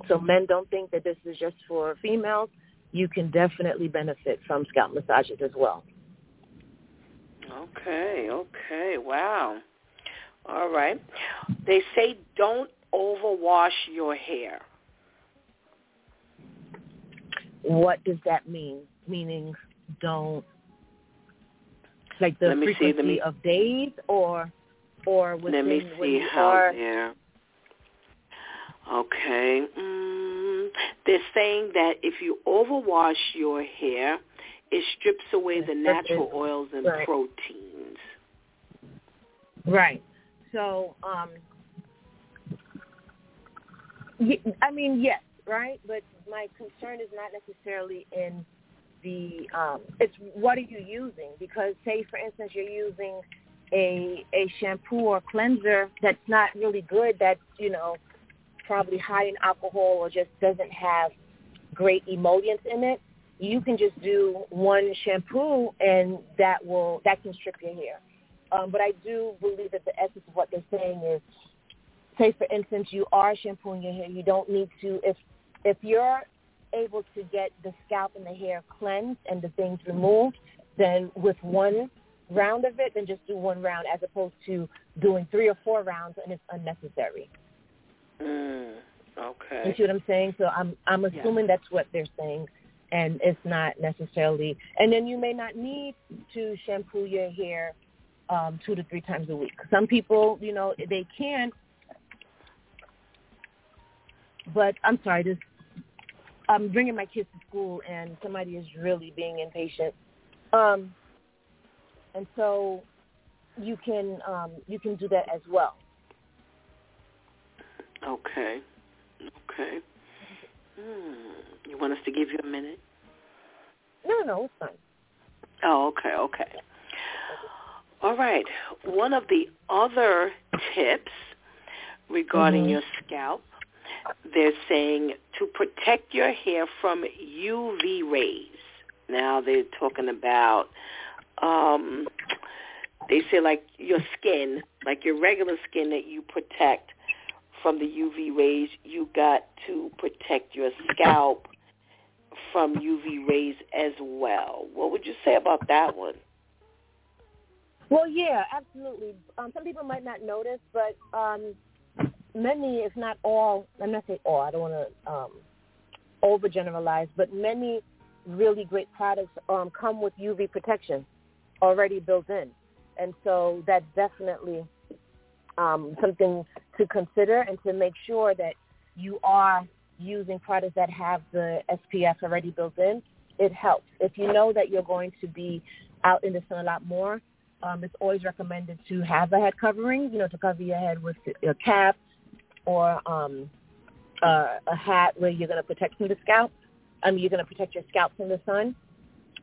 Speaker 5: So men don't think that this is just for females. You can definitely benefit from scalp massages as well.
Speaker 2: Okay, okay, wow. All right. They say don't overwash your hair.
Speaker 5: What does that mean? Meaning, don't like the
Speaker 2: Let me see,
Speaker 5: frequency
Speaker 2: let me-
Speaker 5: of days, or or
Speaker 2: Let me see how
Speaker 5: are.
Speaker 2: they're. Okay. Mm, they're saying that if you overwash your hair, it strips away the natural oils and
Speaker 5: Right.
Speaker 2: proteins.
Speaker 5: Right. So, um, I mean, yes, right. But my concern is not necessarily in the. Um, it's what are you using? Because, say, for instance, you're using a a shampoo or cleanser that's not really good. That's you know probably high in alcohol or just doesn't have great emollients in it. You can just do one shampoo and that will that can strip your hair. Um, but I do believe that the essence of what they're saying is, say for instance, you are shampooing your hair. You don't need to if if you're able to get the scalp and the hair cleansed and the things removed, then with one round of it, then just do one round as opposed to doing three or four rounds and it's unnecessary.
Speaker 2: Mm,
Speaker 5: You see what I'm saying? So I'm I'm
Speaker 2: Yeah.
Speaker 5: assuming that's what they're saying, and it's not necessarily. And then you may not need to shampoo your hair um, two to three times a week. Some people, you know, they can. But I'm sorry, this. I'm bringing my kids to school, and somebody is really being impatient. Um, and so you can um, you can do that as well.
Speaker 2: Okay. Okay. Hmm. You want us to give you a minute?
Speaker 5: No, no, it's fine.
Speaker 2: Oh, okay, okay. All right. One of the other tips regarding
Speaker 5: Mhm.
Speaker 2: your scalp, they're saying to protect your hair from UV rays. Now they're talking about um they say like your skin, like your regular skin that you protect from the UV rays, you got to protect your scalp from UV rays as well. What would you say about that one?
Speaker 5: Well, yeah, absolutely. Um, some people might not notice, but um, many, if not all, I'm not saying all. I don't want to um, overgeneralize, but many really great products um, come with UV protection already built in, and so that's definitely um, something to consider and to make sure that you are using products that have the SPF already built in. It helps if you know that you're going to be out in the sun a lot more um, it's always recommended to have a head covering, you know, to cover your head with a cap or um, uh, a hat where you're going to protect from the scalp. I mean, you're going to protect your scalp from the sun.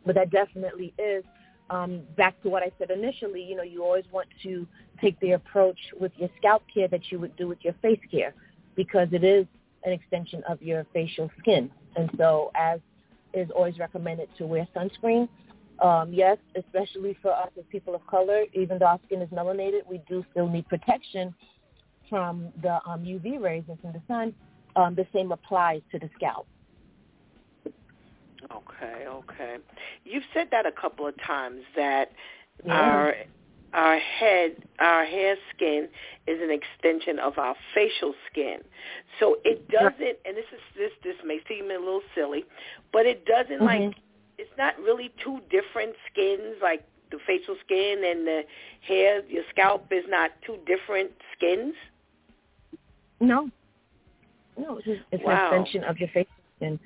Speaker 5: But that definitely is um, back to what I said initially. You know, you always want to take the approach with your scalp care that you would do with your face care because it is an extension of your facial skin. And so as is always recommended to wear sunscreen, um, yes, especially for us as people of color, even though our skin is melanated, we do still need protection from the um, UV rays and from the sun. Um, the same applies to the scalp.
Speaker 2: Okay, okay. You've said that a couple of times that
Speaker 5: Yeah.
Speaker 2: our our head, our hair skin is an extension of our facial skin. So it doesn't, and this is this this may seem a little silly, but it doesn't
Speaker 5: Mhm.
Speaker 2: like it's not really two different skins like the facial skin and the hair. Your scalp is not two different skins.
Speaker 5: No. No, it's, just, it's
Speaker 2: Wow.
Speaker 5: an extension of your facial skin.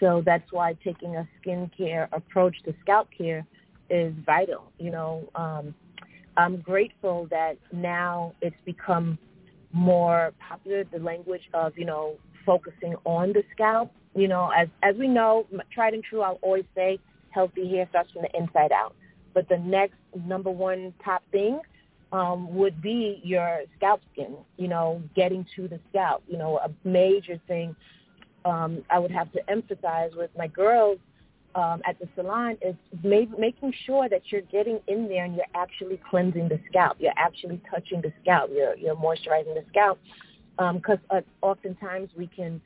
Speaker 5: So that's why taking a skincare approach to scalp care is vital. You know, um, I'm grateful that now it's become more popular, the language of, you know, focusing on the scalp. You know, as as we know, tried and true, I'll always say healthy hair starts from the inside out. But the next number one top thing um, would be your scalp skin, you know, getting to the scalp. You know, a major thing um, I would have to emphasize with my girls um, at the salon is ma- making sure that you're getting in there and you're actually cleansing the scalp. You're actually touching the scalp. You're, you're moisturizing the scalp. Because uh, oftentimes we can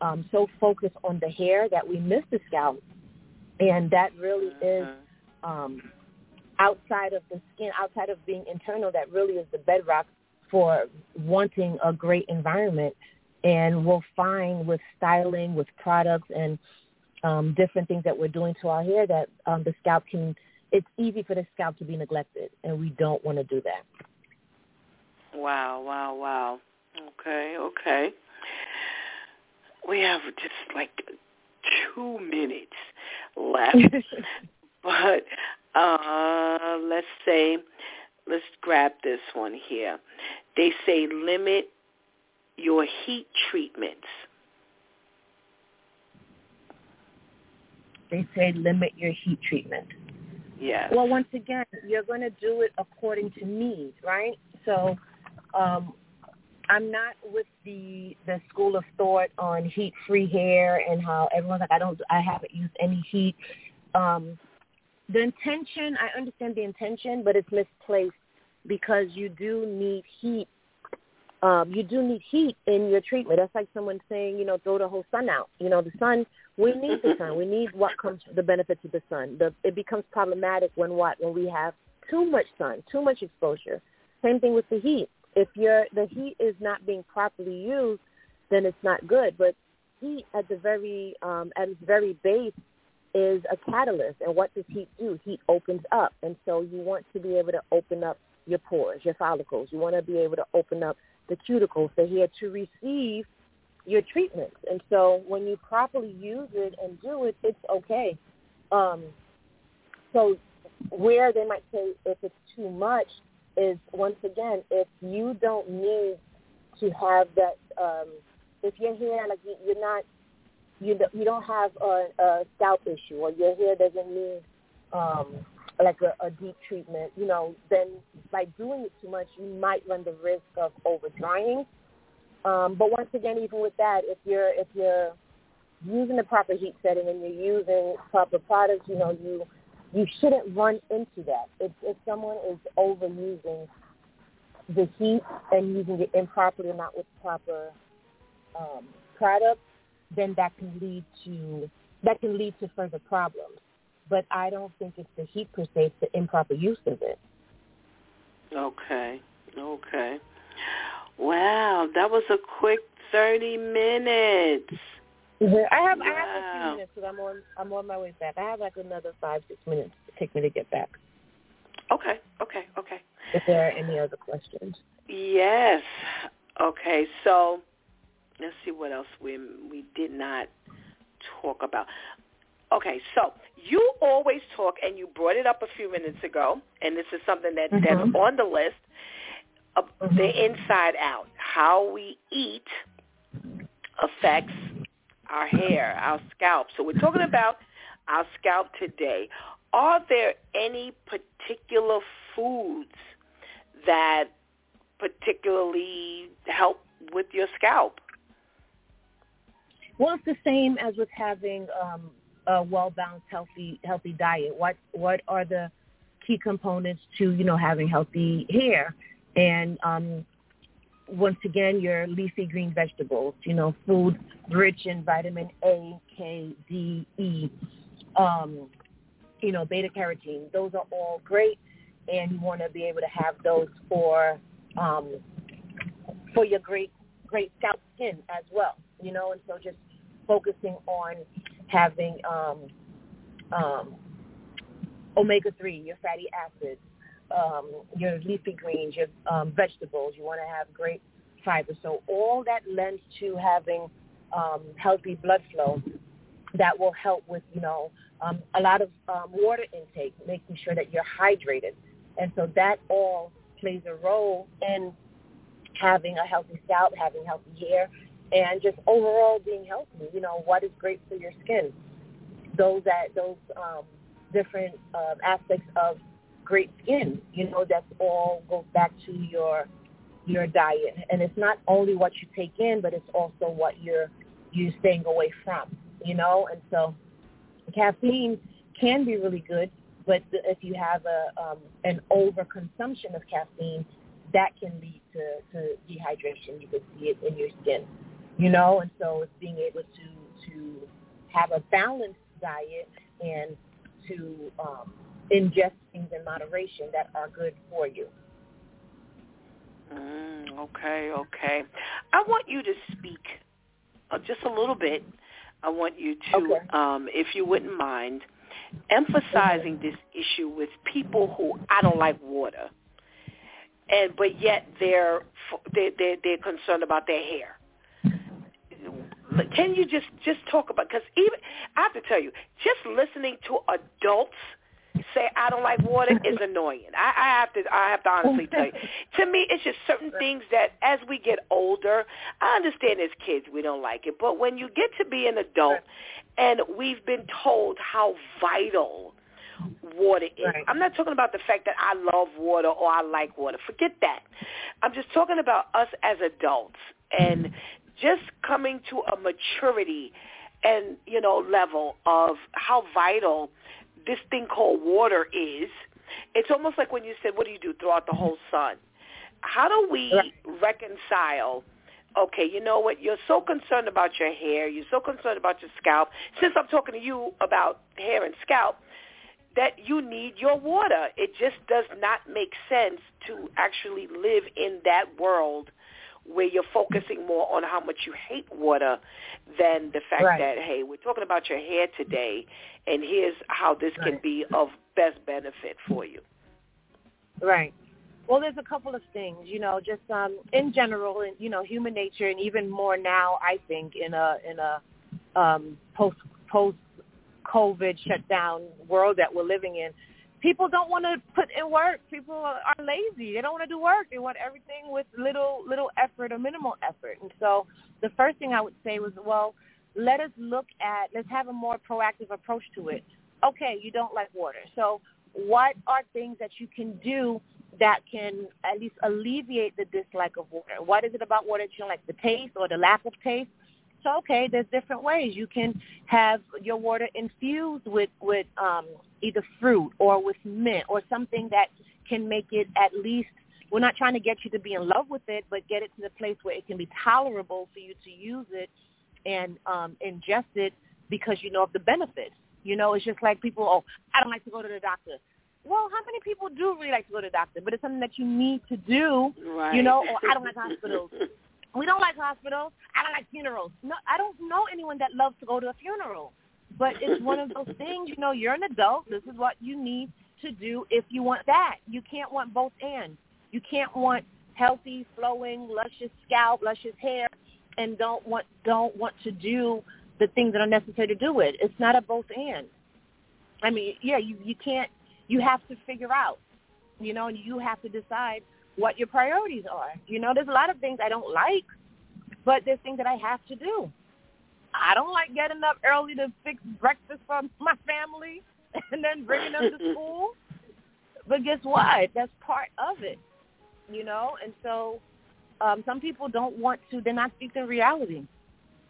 Speaker 5: um, so focus on the hair that we miss the scalp. And that really is
Speaker 2: Mhm.
Speaker 5: um, outside of the skin, outside of being internal, that really is the bedrock for wanting a great environment. And we'll find with styling, with products, and um, different things that we're doing to our hair that um, the scalp can. It's easy for the scalp to be neglected, and we don't want to do that.
Speaker 2: Wow, wow, wow. Okay, okay. We have just like two minutes left. but uh let's say let's grab this one here. They say limit your heat treatments.
Speaker 5: they say limit your heat treatment.
Speaker 2: Yes.
Speaker 5: Well, once again, you're going to do it according to need, right? So, um, I'm not with the the school of thought on heat free hair and how everyone's like, I don't, I haven't used any heat. Um, the intention, I understand the intention, but it's misplaced because you do need heat. Um, you do need heat in your treatment. That's like someone saying, you know, throw the whole sun out. You know, the sun we need the sun. We need what comes the benefits of the sun. The, it becomes problematic when what when we have too much sun, too much exposure. Same thing with the heat. If your the heat is not being properly used, then it's not good. But heat at the very um, at its very base is a catalyst. And what does heat do? Heat opens up, and so you want to be able to open up your pores, your follicles. You want to be able to open up the cuticles, the hair to receive your treatments. And so when you properly use it and do it, it's okay. Um, so where they might say if it's too much is once again if you don't need to have that um, if your hair like you, you're not you don't- you don't have a, a scalp issue or your hair doesn't need um, like a, a deep treatment, you know, then by doing it too much, you might run the risk of over drying. Um, but once again, even with that, if you're if you're using the proper heat setting and you're using proper products, you know, you you shouldn't run into that. If if someone is overusing the heat and using it improperly or not with proper um, products, then that can lead to that can lead to further problems. But I don't think it's the heat per se; it's the improper use of it.
Speaker 2: Okay. Okay. Wow, that was a quick 30 minutes.
Speaker 5: I have I have a few minutes because I'm on I'm on my way back. I have like another five six minutes to take me to get back.
Speaker 2: Okay. Okay. Okay.
Speaker 5: If there are any other questions.
Speaker 2: Yes. Okay. So let's see what else we we did not talk about. Okay, so you always talk, and you brought it up a few minutes ago, and this is something that that's
Speaker 5: Mhm.
Speaker 2: on the list. Of
Speaker 5: Mhm.
Speaker 2: The inside out, how we eat affects our hair, our scalp. So we're talking about our scalp today. Are there any particular foods that particularly help with your scalp?
Speaker 5: Well, it's the same as with having um, a well balanced, healthy healthy diet. What what are the key components to you know having healthy hair? And um, once again, your leafy green vegetables. You know, food rich in vitamin A, K, D, E. Um, you know, beta carotene. Those are all great. and you want to be able to have those for um, for your great great scalp skin as well. You know, and so just focusing on having um, um, omega three, your fatty acids, um, your leafy greens, your um, vegetables. You want to have great fiber. So all that lends to having um, healthy blood flow that will help with, you know, um, a lot of um, water intake, making sure that you're hydrated. And so that all plays a role in having a healthy scalp, having healthy hair, and just overall being healthy. You know, what is great for your skin? Those that those um, different uh, aspects of great skin. You know, that's all goes back to your your diet, and it's not only what you take in, but it's also what you're you staying away from. You know, and so caffeine can be really good, but if you have a um, an overconsumption of caffeine, that can lead to, to dehydration. You can see it in your skin, you know, and so it's being able to to have a balanced diet and to um, ingest things in moderation that are good for you.
Speaker 2: Mm, okay, okay. I want you to speak uh, just a little bit. I want you to,
Speaker 5: okay.
Speaker 2: um, if you wouldn't mind, emphasizing this issue with people who I don't like water, and but yet they're they're they're, they're concerned about their hair. Can you just just talk about because even I have to tell you, just listening to adults say I don't like water is annoying. I, I have to I have to honestly tell you. To me, it's just certain things that as we get older, I understand as kids we don't like it, but when you get to be an adult, and we've been told how vital water is.
Speaker 5: Right.
Speaker 2: I'm not talking about the fact that I love water or I like water. Forget that. I'm just talking about us as adults and just coming to a maturity and you know level of how vital this thing called water is. It's almost like when you said, "What do you do throughout the whole sun?" How do we reconcile? Okay, you know what? You're so concerned about your hair. You're so concerned about your scalp. Since I'm talking to you about hair and scalp, that you need your water. It just does not make sense to actually live in that world where you're focusing more on how much you hate water than the fact
Speaker 5: Right.
Speaker 2: that hey, we're talking about your hair today, and here's how this can be of best benefit for you.
Speaker 5: Right. Well, there's a couple of things, you know, just um, in general, and you know, human nature, and even more now, I think, in a in a um, post post COVID shutdown world that we're living in, people don't want to put in work. People are lazy. They don't want to do work. They want everything with little little effort or minimal effort. And so, the first thing I would say was, well, let us look at let's have a more proactive approach to it. Okay, you don't like water, so what are things that you can do that can at least alleviate the dislike of water? What is it about water that you don't like, the taste or the lack of taste? So okay, there's different ways you can have your water infused with with um, either fruit or with mint or something that can make it at least. We're not trying to get you to be in love with it, but get it to the place where it can be tolerable for you to use it and um, ingest it because you know of the benefits. You know, it's just like people, oh, I don't like to go to the doctor. Well, how many people do really like to go to the doctor? But it's something that you need to do.
Speaker 2: Right.
Speaker 5: You know, or I don't like hospitals. We don't like hospitals. I don't like funerals. No, I don't know anyone that loves to go to a funeral. But it's one of those things, you know, you're an adult. This is what you need to do if you want that. You can't want both and. You can't want healthy, flowing, luscious scalp, luscious hair, and don't want don't want to do the things that are necessary to do it. It's not a both and. I mean, yeah, you you can't. You have to figure out, you know, and you have to decide what your priorities are. You know, there's a lot of things I don't like, but there's things that I have to do. I don't like getting up early to fix breakfast for my family and then bringing them to school. But guess what? That's part of it, you know. And so, um, some people don't want to. They're not speaking reality,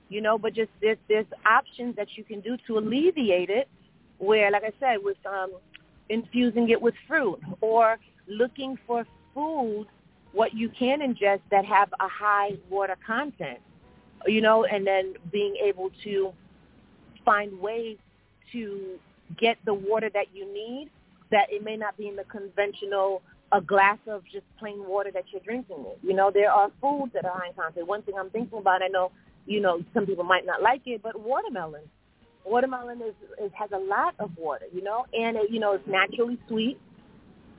Speaker 5: you know. But just there's there's options that you can do to alleviate it. Where, like I said, with um, infusing it with fruit or looking for food, what you can ingest that have a high water content, you know, and then being able to find ways to get the water that you need that it may not be in the conventional a glass of just plain water that you're drinking it. You know, there are foods that are high in content. One thing I'm thinking about, I know, you know, some people might not like it, but watermelon. Watermelon is, is has a lot of water, you know, and it, you know it's naturally sweet,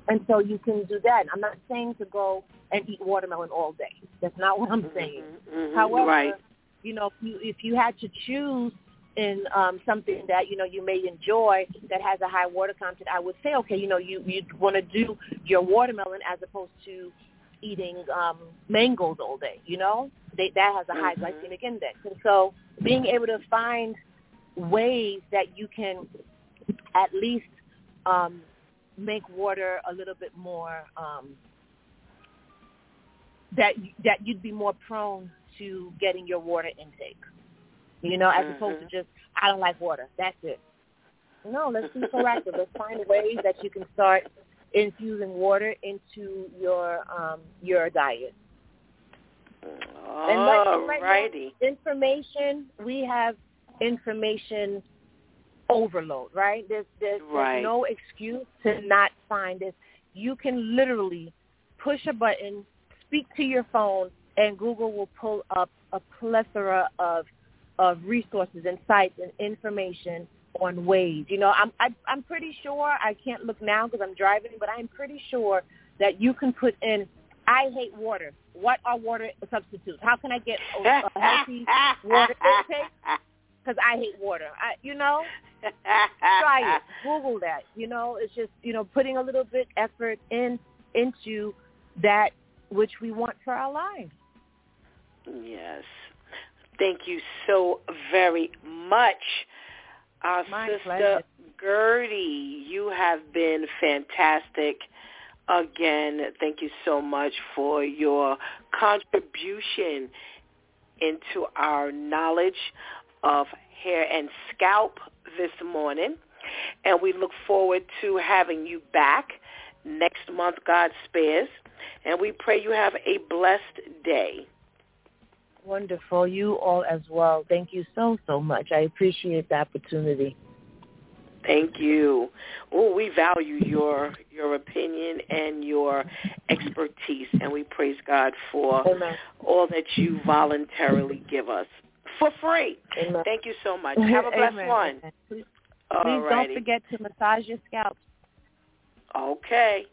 Speaker 5: and so you can do that. I'm not saying to go and eat watermelon all day. That's not what I'm saying.
Speaker 2: Mm-hmm,
Speaker 5: However,
Speaker 2: right.
Speaker 5: you know, if you if you had to choose in um, something that you know you may enjoy that has a high water content, I would say, okay, you know, you you want to do your watermelon as opposed to eating um, mangoes all day. You know, they, that has a high
Speaker 2: Mhm.
Speaker 5: glycemic index, and so being able to find ways that you can at least um, make water a little bit more um, that that you'd be more prone to getting your water intake. You know, as opposed to
Speaker 2: Mhm.
Speaker 5: just I don't like water. That's it. No, let's be proactive. let's find ways that you can start infusing water into your um, your diet. And right, and right now,
Speaker 2: Alrighty.
Speaker 5: information we have information overload, right? There's there's,
Speaker 2: Right.
Speaker 5: there's no excuse to not find this. You can literally push a button, speak to your phone, and Google will pull up a plethora of of resources and sites and information on ways. You know, I'm I, I'm pretty sure I can't look now because I'm driving, but I'm pretty sure that you can put in I hate water. What are water substitutes? How can I get a, a healthy water intake? Because I hate water. I, you know, try it. Google that. You know, it's just you know putting a little bit effort in into that which we want for our lives.
Speaker 2: Yes. Thank you so very much. Our
Speaker 5: My
Speaker 2: sister
Speaker 5: pleasure.
Speaker 2: Gertie, you have been fantastic. Again, thank you so much for your contribution into our knowledge of hair and scalp this morning. And we look forward to having you back next month, God spares. And we pray you have a blessed day.
Speaker 5: Wonderful. You all as well. Thank you so so much. I appreciate the opportunity.
Speaker 2: Thank you. Oh, we value your your opinion and your expertise, and we praise God for
Speaker 5: Amen.
Speaker 2: all that you voluntarily give us for free.
Speaker 5: Amen.
Speaker 2: Thank you so much. Have a blessed
Speaker 5: Amen.
Speaker 2: one.
Speaker 5: Please, please don't forget to massage your scalp.
Speaker 2: Okay.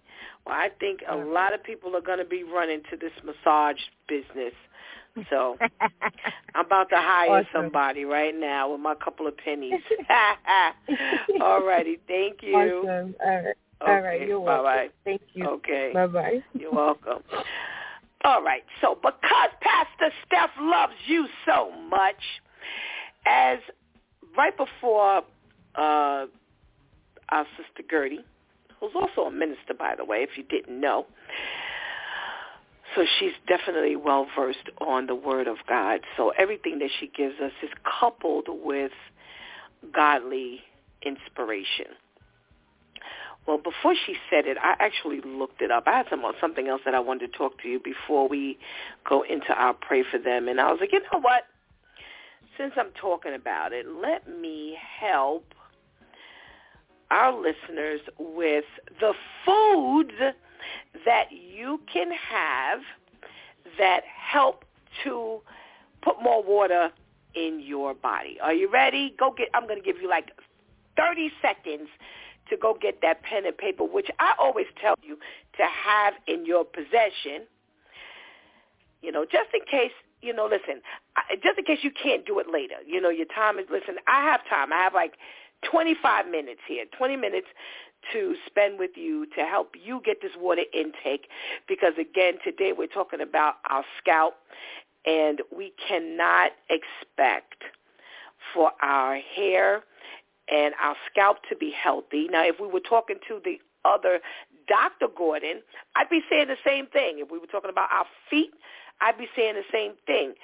Speaker 2: Well, I think a lot of people are going to be running to this massage business. So I'm about to hire
Speaker 5: Awesome.
Speaker 2: somebody right now with my couple of pennies. All righty. Thank you.
Speaker 5: Awesome. All right. All right. You're welcome.
Speaker 2: bye-bye.
Speaker 5: Thank you.
Speaker 2: Okay.
Speaker 5: Bye bye.
Speaker 2: You're welcome. All right. So because Pastor Steph loves you so much, as right before uh, our sister Gertie, who's also a minister, by the way, if you didn't know, so she's definitely well versed on the Word of God. So everything that she gives us is coupled with godly inspiration. Well, before she said it, I actually looked it up. I had some something else that I wanted to talk to you before we go into our pray for them, and I was like, you know what? Since I'm talking about it, let me help our listeners with the foods that you can have that help to put more water in your body. Are you ready? Go get I'm going to give you like 30 seconds to go get that pen and paper, which I always tell you to have in your possession. You know, just in case, you know, listen, just in case you can't do it later. You know, your time is, listen, I have time. I have like 25 minutes here, 20 minutes to spend with you to help you get this water intake because again today we're talking about our scalp and we cannot expect for our hair and our scalp to be healthy. Now if we were talking to the other Dr. Gordon, I'd be saying the same thing. If we were talking about our feet, I'd be saying the same thing.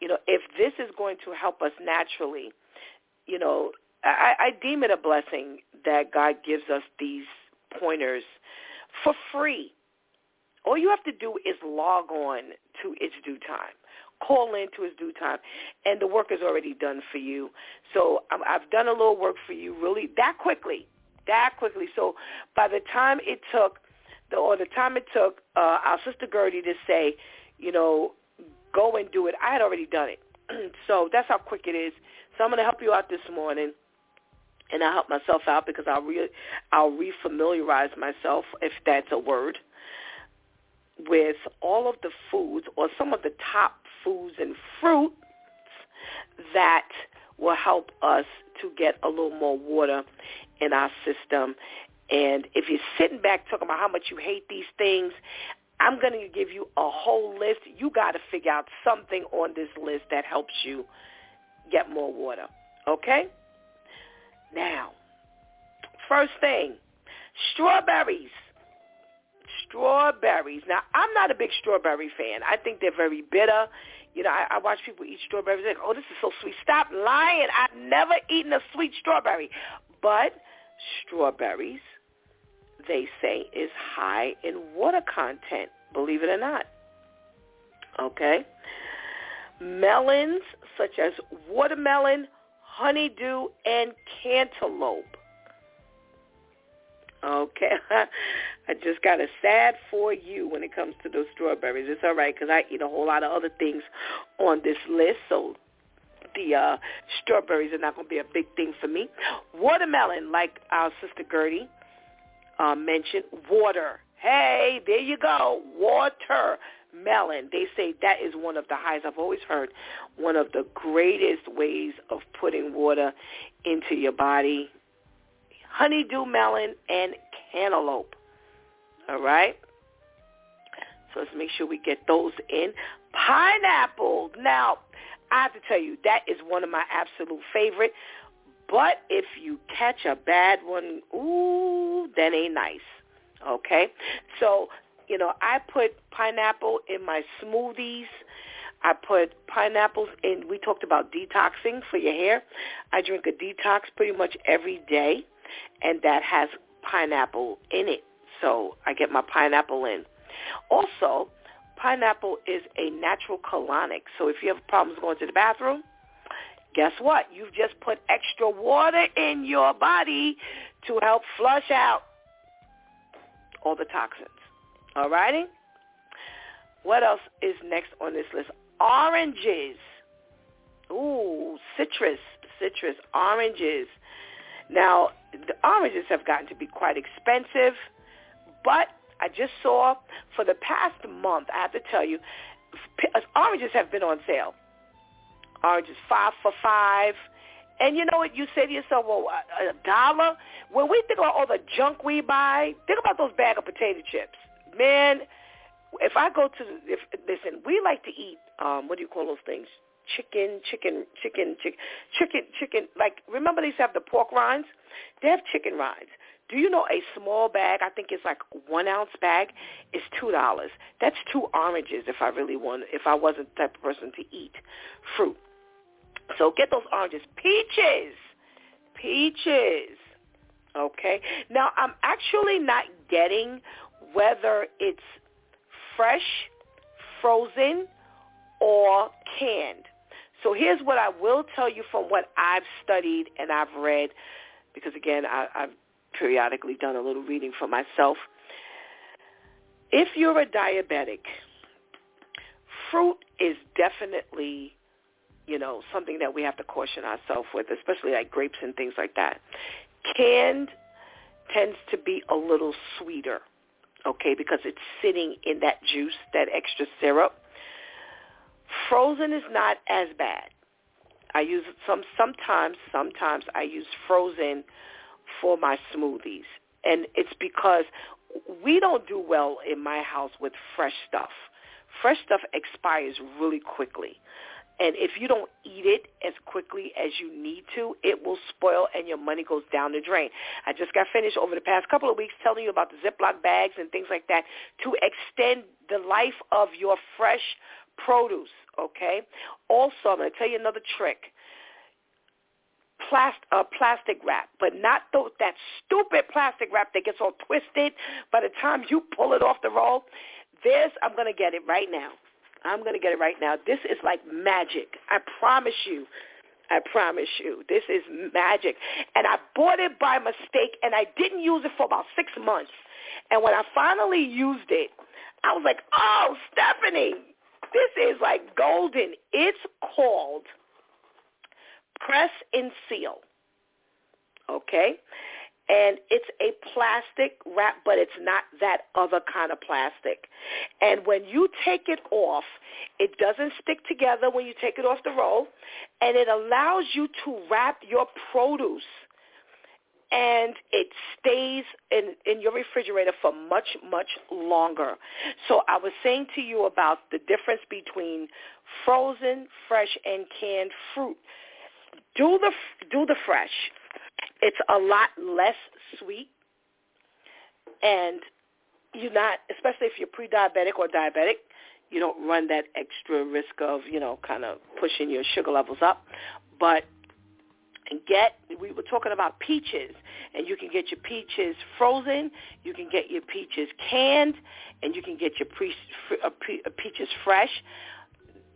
Speaker 2: You know, if this is going to help us naturally, you know, I, I deem it a blessing that God gives us these pointers for free. All you have to do is log on to It's DEW Time. Call in to It's DEW Time, and the work is already done for you. So I've done a little work for you really that quickly. that quickly. So by the time it took, the or the time it took uh, our sister Gertie to say, you know, go and do it, I had already done it. so that's how quick it is. So I'm going to help you out this morning, and I'll help myself out because I'll re I'll refamiliarize myself, if that's a word, with all of the foods or some of the top foods and fruits that will help us to get a little more water in our system. And if you're sitting back talking about how much you hate these things, I'm going to give you a whole list. You got to figure out something on this list that helps you get more water. Okay? Now, first thing, strawberries. Strawberries. Now, I'm not a big strawberry fan. I think they're very bitter. You know, I, I watch people eat strawberries. Like, oh, this is so sweet. Stop lying. I've never eaten a sweet strawberry. But strawberries, they say, is high in water content, believe it or not. Okay? Melons, such as watermelon, honeydew, and cantaloupe. Okay. I just got a sad for you when it comes to those strawberries. It's all right because I eat a whole lot of other things on this list, so the uh, strawberries are not going to be a big thing for me. Watermelon, like our sister Gertie uh, mentioned, water. Hey, there you go, watermelon. They say that is one of the highest. I've always heard one of the greatest ways of putting water into your body. Honeydew melon and cantaloupe. All right? So let's make sure we get those in. Pineapple. Now, I have to tell you, that is one of my absolute favorite. But if you catch a bad one, ooh, that ain't nice. Okay? So, you know, I put pineapple in my smoothies. I put pineapples in. We talked about detoxing for your hair. I drink a detox pretty much every day, and that has pineapple in it. So I get my pineapple in. Also, pineapple is a natural colonic. So if you have problems going to the bathroom, guess what? You've just put extra water in your body to help flush out all the toxins. All righty? What else is next on this list? Oranges. Ooh, citrus, citrus, oranges. Now, the oranges have gotten to be quite expensive, but I just saw for the past month, I have to tell you, oranges have been on sale. Oranges five for five. And you know what? You say to yourself, well, a dollar? When we think about all the junk we buy, think about those bag of potato chips. Man, if I go to, if listen, we like to eat, um, what do you call those things? Chicken, chicken, chicken, chicken, chicken, chicken. Like, remember they used to have the pork rinds? They have chicken rinds. Do you know a small bag? I think it's like one ounce bag is two dollars. That's two oranges if I really want. If I wasn't the type of person to eat fruit, so get those oranges. Peaches, peaches. Okay. Now I'm actually not getting whether it's fresh, frozen, or canned. So here's what I will tell you from what I've studied and I've read, because again, I, I've periodically done a little reading for myself. If you're a diabetic, fruit is definitely, you know, something that we have to caution ourselves with, especially like grapes and things like that. Canned tends to be a little sweeter, okay, because it's sitting in that juice, that extra syrup. Frozen is not as bad. I use some sometimes sometimes I use frozen for my smoothies. And it's because we don't do well in my house with fresh stuff. Fresh stuff expires really quickly. And if you don't eat it as quickly as you need to, it will spoil and your money goes down the drain. I just got finished over the past couple of weeks telling you about the Ziploc bags and things like that to extend the life of your fresh produce, okay? Also, I'm going to tell you another trick plastic, uh, plastic wrap, but not the, that stupid plastic wrap that gets all twisted by the time you pull it off the roll. This, I'm going to get it right now. I'm going to get it right now. This is like magic. I promise you. I promise you. This is magic. And I bought it by mistake, and I didn't use it for about six months. And when I finally used it, I was like, oh, Stephanie, this is like golden. It's called Press and Seal. Okay? and it's a plastic wrap, but it's not that other kind of plastic. And when you take it off, it doesn't stick together when you take it off the roll, and it allows you to wrap your produce and it stays in, in your refrigerator for much, much longer. So I was saying to you about the difference between frozen, fresh, and canned fruit. Do the do the fresh it's a lot less sweet, and you're not, especially if you're pre-diabetic or diabetic, you don't run that extra risk of, you know, kind of pushing your sugar levels up. But get, we were talking about peaches, and you can get your peaches frozen, you can get your peaches canned, and you can get your pre, uh, uh, peaches fresh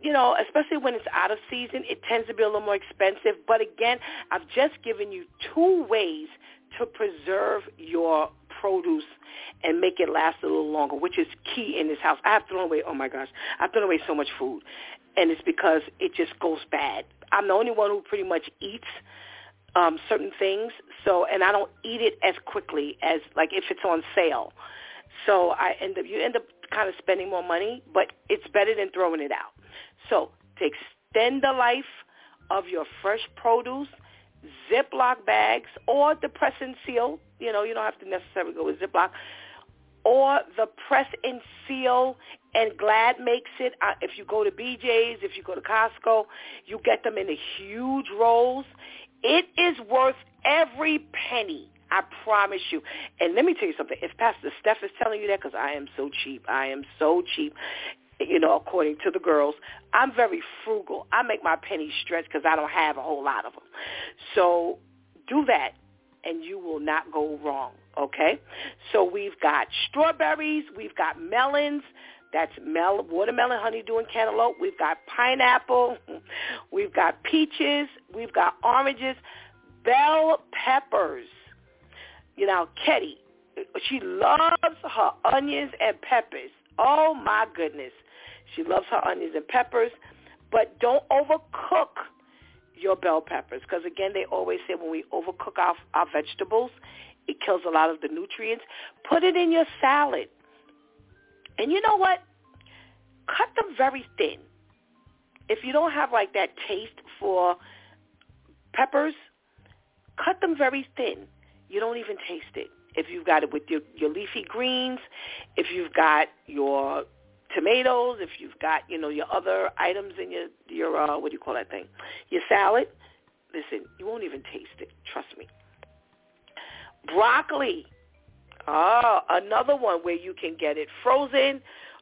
Speaker 2: you know, especially when it's out of season, it tends to be a little more expensive. But again, I've just given you two ways to preserve your produce and make it last a little longer, which is key in this house. I have thrown away, oh my gosh, I've thrown away so much food. And it's because it just goes bad. I'm the only one who pretty much eats um, certain things. So, and I don't eat it as quickly as like if it's on sale. So I end up, you end up kind of spending more money, but it's better than throwing it out. So to extend the life of your fresh produce, Ziploc bags or the press and seal, you know, you don't have to necessarily go with Ziploc, or the press and seal and Glad makes it. Uh, if you go to BJ's, if you go to Costco, you get them in the huge rolls. It is worth every penny. I promise you. And let me tell you something. If Pastor Steph is telling you that, because I am so cheap, I am so cheap you know, according to the girls. I'm very frugal. I make my pennies stretch because I don't have a whole lot of them. So do that, and you will not go wrong, okay? So we've got strawberries. We've got melons. That's mel- watermelon, honeydew, and cantaloupe. We've got pineapple. We've got peaches. We've got oranges. Bell peppers. You know, Ketty, she loves her onions and peppers. Oh my goodness. She loves her onions and peppers, but don't overcook your bell peppers because again, they always say when we overcook our, our vegetables, it kills a lot of the nutrients. Put it in your salad. And you know what? Cut them very thin. If you don't have like that taste for peppers, cut them very thin. You don't even taste it. If you've got it with your, your leafy greens, if you've got your tomatoes, if you've got, you know, your other items in your your uh what do you call that thing? Your salad, listen, you won't even taste it, trust me. Broccoli. Oh, another one where you can get it frozen,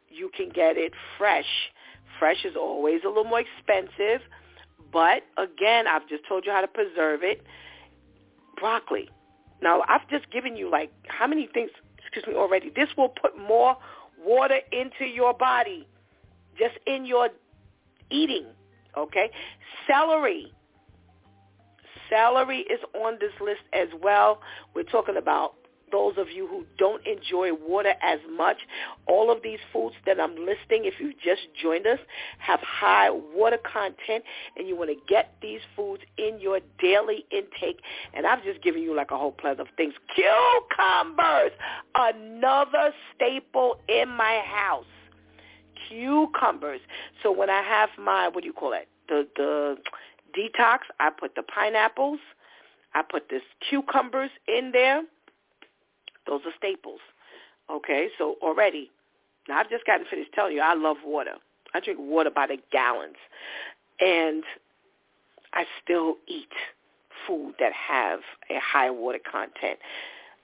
Speaker 2: you can get it fresh. Fresh is always a little more expensive, but again, I've just told you how to preserve it. Broccoli. Now, I've just given you like how many things, excuse me, already. This will put more water into your body, just in your eating, okay? Celery. Celery is on this list as well. We're talking about those of you who don't enjoy water as much, all of these foods that I'm listing, if you've just joined us, have high water content and you want to get these foods in your daily intake. And I've just given you like a whole plethora of things. Cucumbers, another staple in my house. Cucumbers. So when I have my, what do you call it, the, the detox, I put the pineapples, I put this cucumbers in there those are staples. Okay, so already, now I've just gotten finished telling you I love water. I drink water by the gallons. And I still eat food that have a high water content.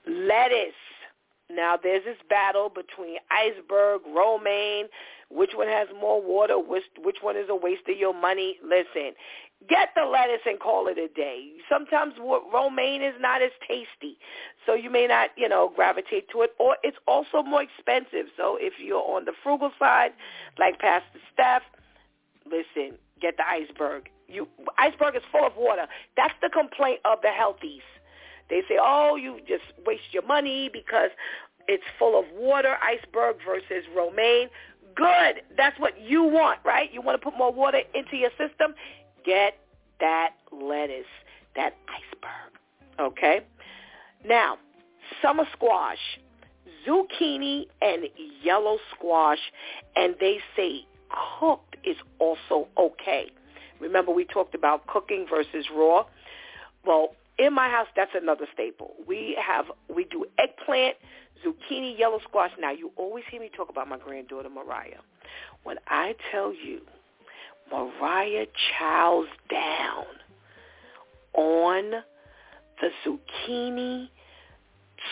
Speaker 2: Lettuce. Now there's this battle between iceberg, romaine, which one has more water, which which one is a waste of your money. Listen, get the lettuce and call it a day. Sometimes romaine is not as tasty, so you may not, you know, gravitate to it. Or it's also more expensive. So if you're on the frugal side, like Pastor Steph, listen, get the iceberg. You iceberg is full of water. That's the complaint of the healthies. They say, oh, you just waste your money because it's full of water, iceberg versus romaine. Good. That's what you want, right? You want to put more water into your system? Get that lettuce, that iceberg. Okay? Now, summer squash, zucchini and yellow squash, and they say cooked is also okay. Remember we talked about cooking versus raw? Well, in my house, that's another staple. We have, we do eggplant, zucchini, yellow squash. Now, you always hear me talk about my granddaughter, Mariah. When I tell you, Mariah chows down on the zucchini,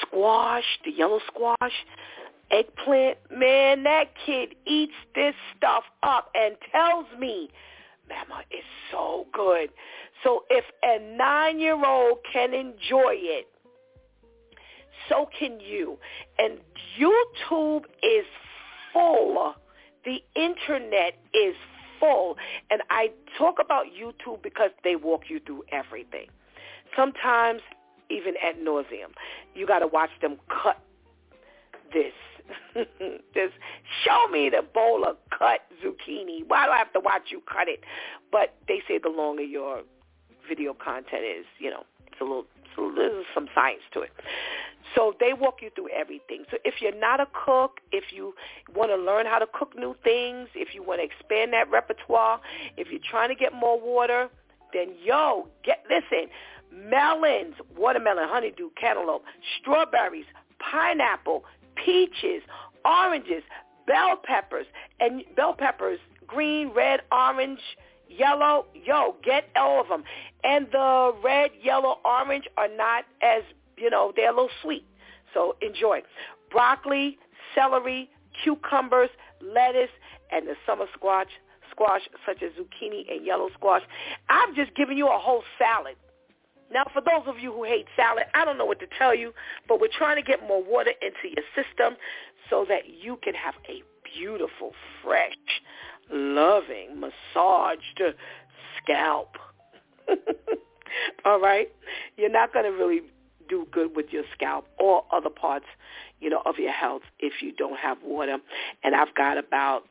Speaker 2: squash, the yellow squash, eggplant, man, that kid eats this stuff up and tells me, Mama, it's so good. So if a nine-year-old can enjoy it, so can you. And YouTube is full. The internet is full. And I talk about YouTube because they walk you through everything. Sometimes even at nauseum. You got to watch them cut this. Just show me the bowl of cut zucchini. Why do I have to watch you cut it? But they say the longer your video content is, you know, it's a little, so there's some science to it. So they walk you through everything. So if you're not a cook, if you want to learn how to cook new things, if you want to expand that repertoire, if you're trying to get more water, then yo, get listen. Melons, watermelon, honeydew, cantaloupe, strawberries, pineapple, peaches, oranges, bell peppers, and bell peppers, green, red, orange, yellow. Yo, get all of them. And the red, yellow, orange are not as, you know, they're a little sweet. So enjoy. Broccoli, celery, cucumbers, lettuce, and the summer squash, squash such as zucchini and yellow squash. I've just given you a whole salad. Now, for those of you who hate salad, I don't know what to tell you, but we're trying to get more water into your system so that you can have a beautiful, fresh, loving, massaged scalp. All right? You're not going to really do good with your scalp or other parts, you know, of your health if you don't have water. And I've got about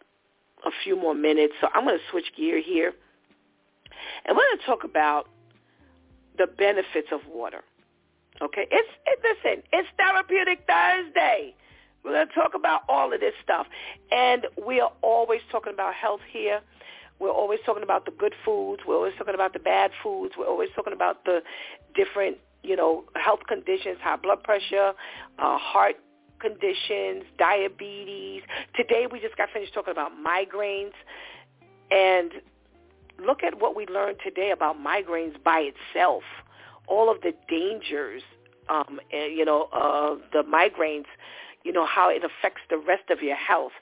Speaker 2: a few more minutes, so I'm going to switch gear here. And we're going to talk about the benefits of water. Okay, it's it, listen, it's Therapeutic Thursday. We're going to talk about all of this stuff, and we are always talking about health here. We're always talking about the good foods. We're always talking about the bad foods. We're always talking about the different, you know, health conditions, high blood pressure, uh, heart conditions, diabetes. Today we just got finished talking about migraines, and look at what we learned today about migraines by itself. All of the dangers, um, and, you know, of the migraines, you know, how it affects the rest of your health.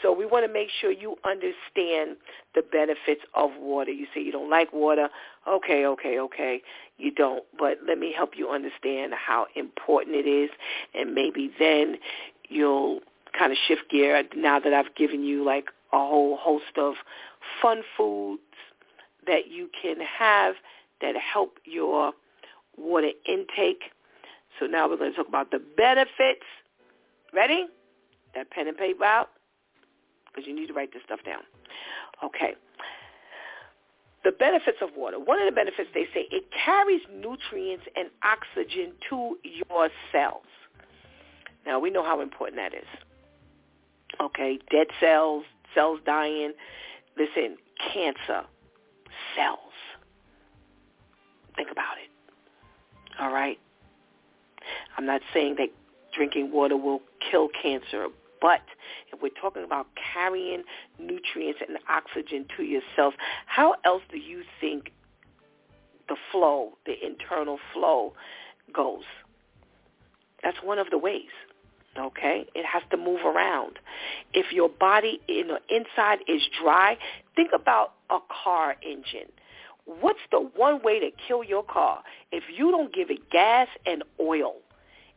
Speaker 2: So we want to make sure you understand the benefits of water. You say you don't like water. Okay, okay, okay. You don't. But let me help you understand how important it is. And maybe then you'll kind of shift gear now that I've given you like a whole host of fun foods that you can have that help your water intake. So now we're going to talk about the benefits. Ready? That pen and paper out? Because you need to write this stuff down. Okay. The benefits of water. One of the benefits, they say, it carries nutrients and oxygen to your cells. Now, we know how important that is. Okay, dead cells, cells dying. Listen, cancer, cells. Think about it. All right? I'm not saying that drinking water will kill cancer, but if we're talking about carrying nutrients and oxygen to your cells, how else do you think the flow, the internal flow goes? That's one of the ways. Okay, it has to move around. If your body, you know, inside is dry, think about a car engine. What's the one way to kill your car? If you don't give it gas and oil,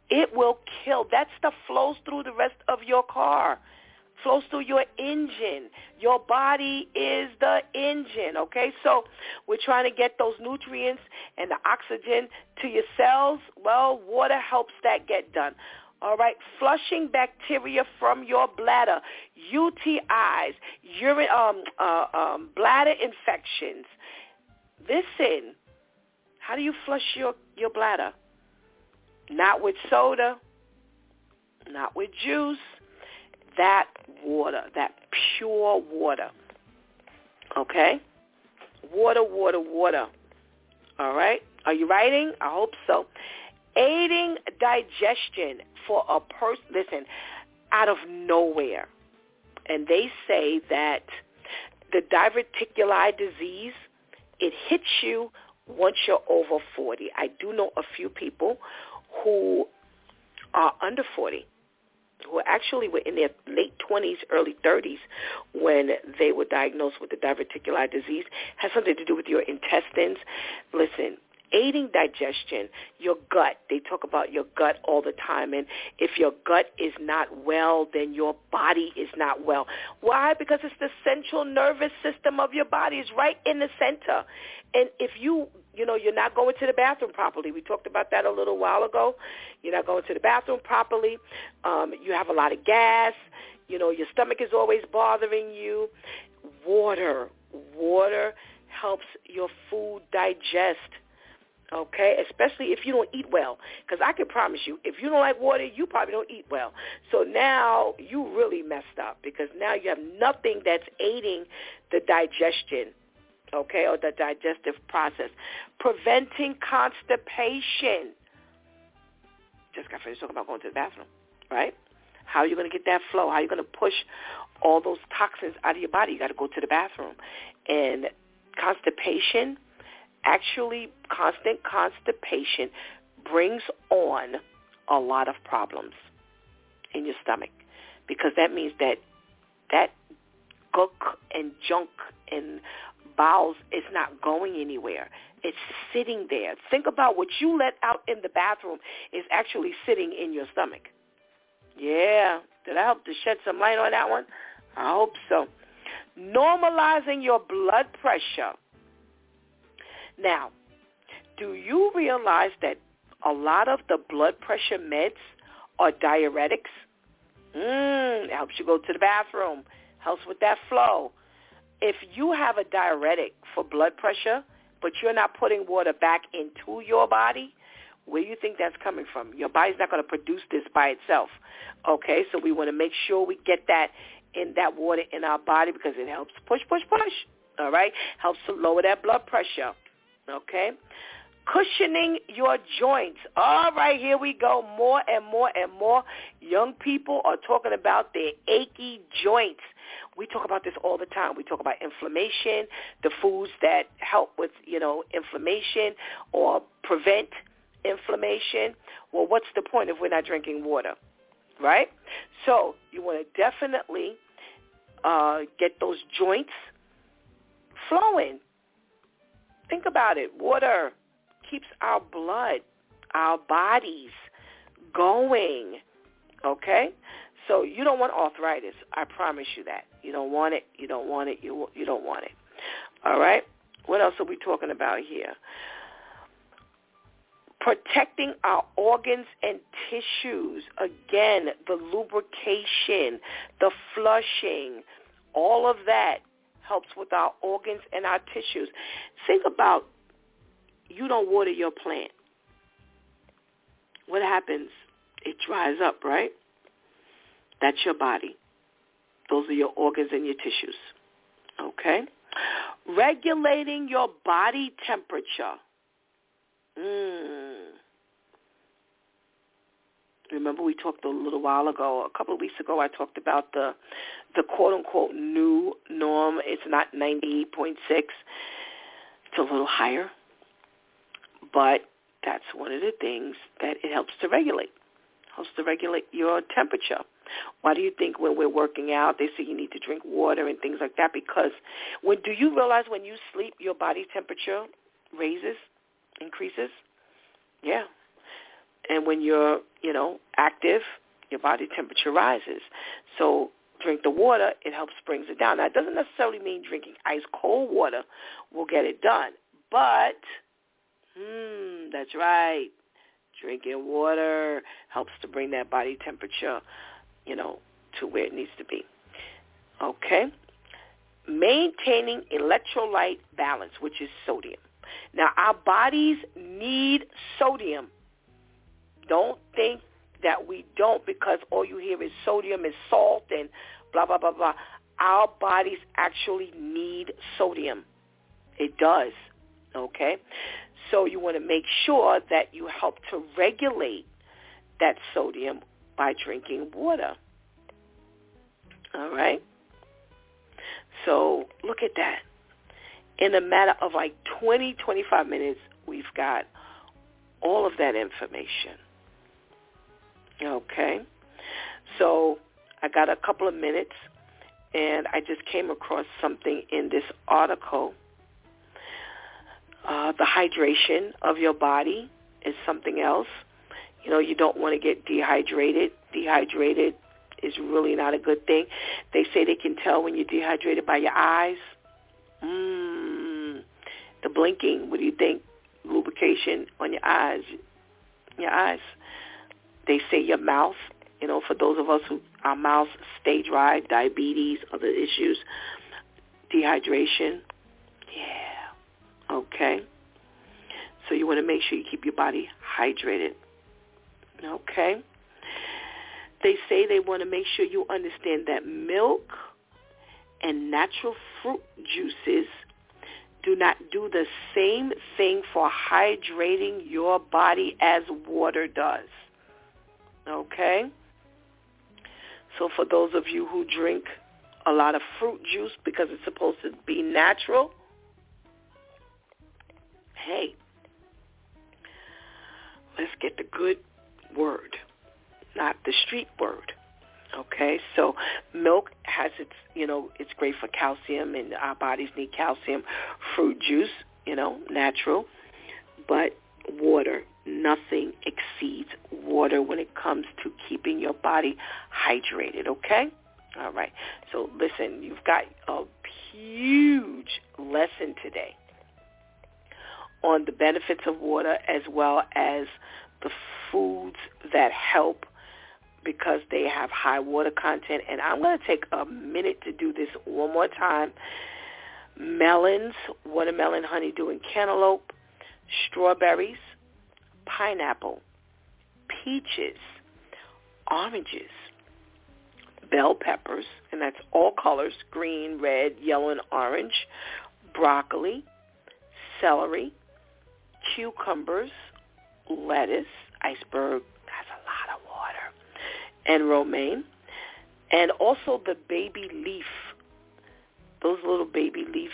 Speaker 2: it will kill. That stuff flows through the rest of your car. flows through your engine. Your body is the engine, okay? So we're trying to get those nutrients and the oxygen to your cells. Well, water helps that get done. All right, flushing bacteria from your bladder, UTIs, urine, um, uh, um, bladder infections. Listen, how do you flush your, your bladder? Not with soda, not with juice, that water, that pure water. Okay? Water, water, water. All right? Are you writing? I hope so. Aiding digestion for a person, listen, out of nowhere. And they say that the diverticuli disease, it hits you once you're over 40. I do know a few people who are under 40 who actually were in their late 20s, early 30s when they were diagnosed with the diverticular disease has something to do with your intestines. Listen, aiding digestion, your gut. They talk about your gut all the time. And if your gut is not well, then your body is not well. Why? Because it's the central nervous system of your body. It's right in the center. And if you, you know, you're not going to the bathroom properly. We talked about that a little while ago. You're not going to the bathroom properly. Um, you have a lot of gas. You know, your stomach is always bothering you. Water. Water helps your food digest okay? Especially if you don't eat well. Because I can promise you, if you don't like water, you probably don't eat well. So now you really messed up because now you have nothing that's aiding the digestion, okay, or the digestive process. Preventing constipation. Just got finished talking about going to the bathroom, right? How are you going to get that flow? How are you going to push all those toxins out of your body? You got to go to the bathroom. And constipation – actually constant constipation brings on a lot of problems in your stomach because that means that that gunk and junk and bowels is not going anywhere. It's sitting there. Think about what you let out in the bathroom is actually sitting in your stomach. Yeah. Did I help to shed some light on that one? I hope so. Normalizing your blood pressure now, do you realize that a lot of the blood pressure meds are diuretics? Mmm, it helps you go to the bathroom, helps with that flow. If you have a diuretic for blood pressure, but you're not putting water back into your body, where do you think that's coming from? Your body's not going to produce this by itself. Okay, so we want to make sure we get that in that water in our body because it helps push, push, push. All right, helps to lower that blood pressure. Okay? Cushioning your joints. All right, here we go. More and more and more young people are talking about their achy joints. We talk about this all the time. We talk about inflammation, the foods that help with, you know, inflammation or prevent inflammation. Well, what's the point if we're not drinking water? Right? So you want to definitely uh, get those joints flowing. Think about it. Water keeps our blood, our bodies going. Okay? So you don't want arthritis. I promise you that. You don't want it. You don't want it. You you don't want it. All right? What else are we talking about here? Protecting our organs and tissues. Again, the lubrication, the flushing, all of that helps with our organs and our tissues. Think about you don't water your plant. What happens? It dries up, right? That's your body. Those are your organs and your tissues. Okay? Regulating your body temperature. Mm. Remember we talked a little while ago, a couple of weeks ago, I talked about the the quote unquote new norm. It's not 98.6. It's a little higher. But that's one of the things that it helps to regulate. Helps to regulate your temperature. Why do you think when we're working out they say you need to drink water and things like that? Because when do you realize when you sleep your body temperature raises, increases? Yeah, and when you're, you know, active, your body temperature rises. So drink the water, it helps brings it down. Now, it doesn't necessarily mean drinking ice cold water will get it done, but hmm, that's right. Drinking water helps to bring that body temperature, you know, to where it needs to be. Okay? Maintaining electrolyte balance, which is sodium. Now, our bodies need sodium. Don't think that we don't because all you hear is sodium is salt and blah, blah, blah, blah. Our bodies actually need sodium. It does. Okay? So you want to make sure that you help to regulate that sodium by drinking water. All right? So look at that. In a matter of like 20, 25 minutes, we've got all of that information. Okay? So I got a couple of minutes, and I just came across something in this article. Uh, the hydration of your body is something else. You know, you don't want to get dehydrated. Dehydrated is really not a good thing. They say they can tell when you're dehydrated by your eyes. Mmm. The blinking. What do you think? Lubrication on your eyes. Your eyes. They say your mouth. You know, for those of us who our mouths stay dry, diabetes, other issues, dehydration. Yeah. Okay. So you want to make sure you keep your body hydrated. Okay. They say they want to make sure you understand that milk and natural fruit juices do not do the same thing for hydrating your body as water does. Okay? So for those of you who drink a lot of fruit juice because it's supposed to be natural, hey, let's get the good word, not the street word. Okay, so milk has its, you know, it's great for calcium, and our bodies need calcium. Fruit juice, you know, natural, but water, nothing exceeds water when it comes to keeping your body hydrated. Okay, all right. So listen, you've got a huge lesson today on the benefits of water as well as the foods that help because they have high water content. And I'm going to take a minute to do this one more time. Melons, watermelon, honeydew, and cantaloupe, strawberries, pineapple, peaches, oranges, bell peppers, and that's all colors, green, red, yellow, and orange, broccoli, celery, cucumbers, lettuce, iceberg, that's a lot of water, and romaine, and also the baby leaf, those little baby leaf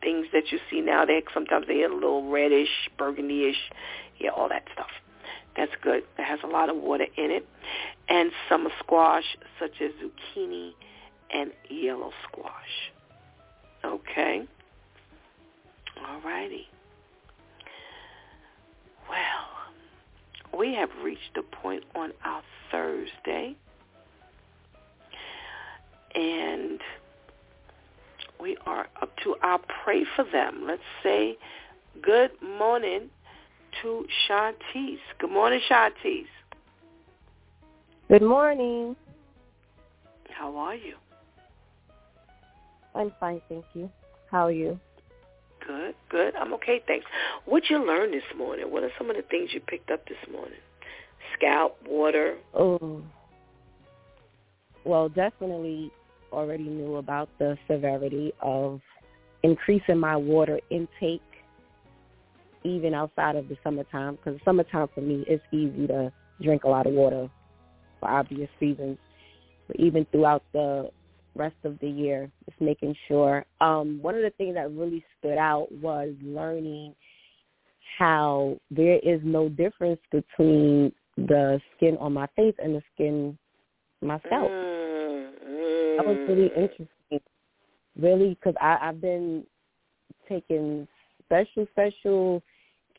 Speaker 2: things that you see now. They sometimes they are a little reddish, burgundyish, yeah, all that stuff. That's good. It has a lot of water in it, and summer squash such as zucchini and yellow squash. Okay. All righty. Well, we have reached the point on our Thursday, and we are up to our pray for them. Let's say good morning to Shantice. Good morning, Shantice.
Speaker 5: Good morning.
Speaker 2: How are you?
Speaker 5: I'm fine, thank you. How are you?
Speaker 2: Good, good. I'm okay, thanks. What you learned this morning? What are some of the things you picked up this morning? Scalp, water.
Speaker 5: Oh, well, definitely already knew about the severity of increasing my water intake even outside of the summertime because summertime for me it's easy to drink a lot of water for obvious reasons. But even throughout the rest of the year just making sure um one of the things that really stood out was learning how there is no difference between the skin on my face and the skin my scalp
Speaker 2: mm-hmm.
Speaker 5: that was really interesting. Really because i i've been taking special special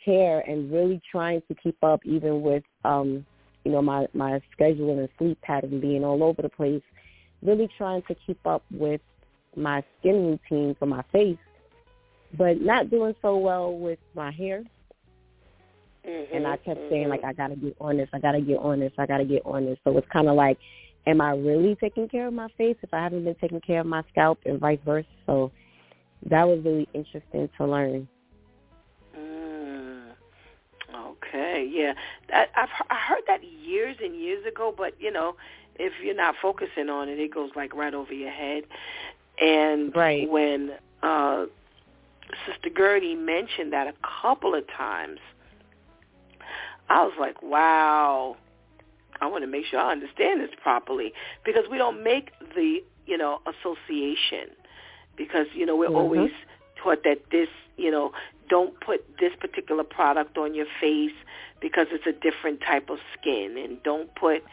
Speaker 5: care and really trying to keep up even with um you know my my schedule and sleep pattern being all over the place really trying to keep up with my skin routine for my face, but not doing so well with my hair.
Speaker 2: Mm-hmm,
Speaker 5: And I kept
Speaker 2: mm-hmm.
Speaker 5: saying like I gotta get on this, I gotta get on this, I gotta get on this. So it's kind of like, am I really taking care of my face if I haven't been taking care of my scalp, and vice versa? So that was really interesting to learn.
Speaker 2: Okay, yeah, that, I've I heard that years and years ago, but you know, if you're not focusing on it, it goes like right over your head. And
Speaker 5: Right.
Speaker 2: when uh, Sister Gertie mentioned that a couple of times, I was like, wow. I want to make sure I understand this properly because we don't make the you know association because you know we're
Speaker 5: Mhm.
Speaker 2: always taught that this you know don't put this particular product on your face because it's a different type of skin. And don't put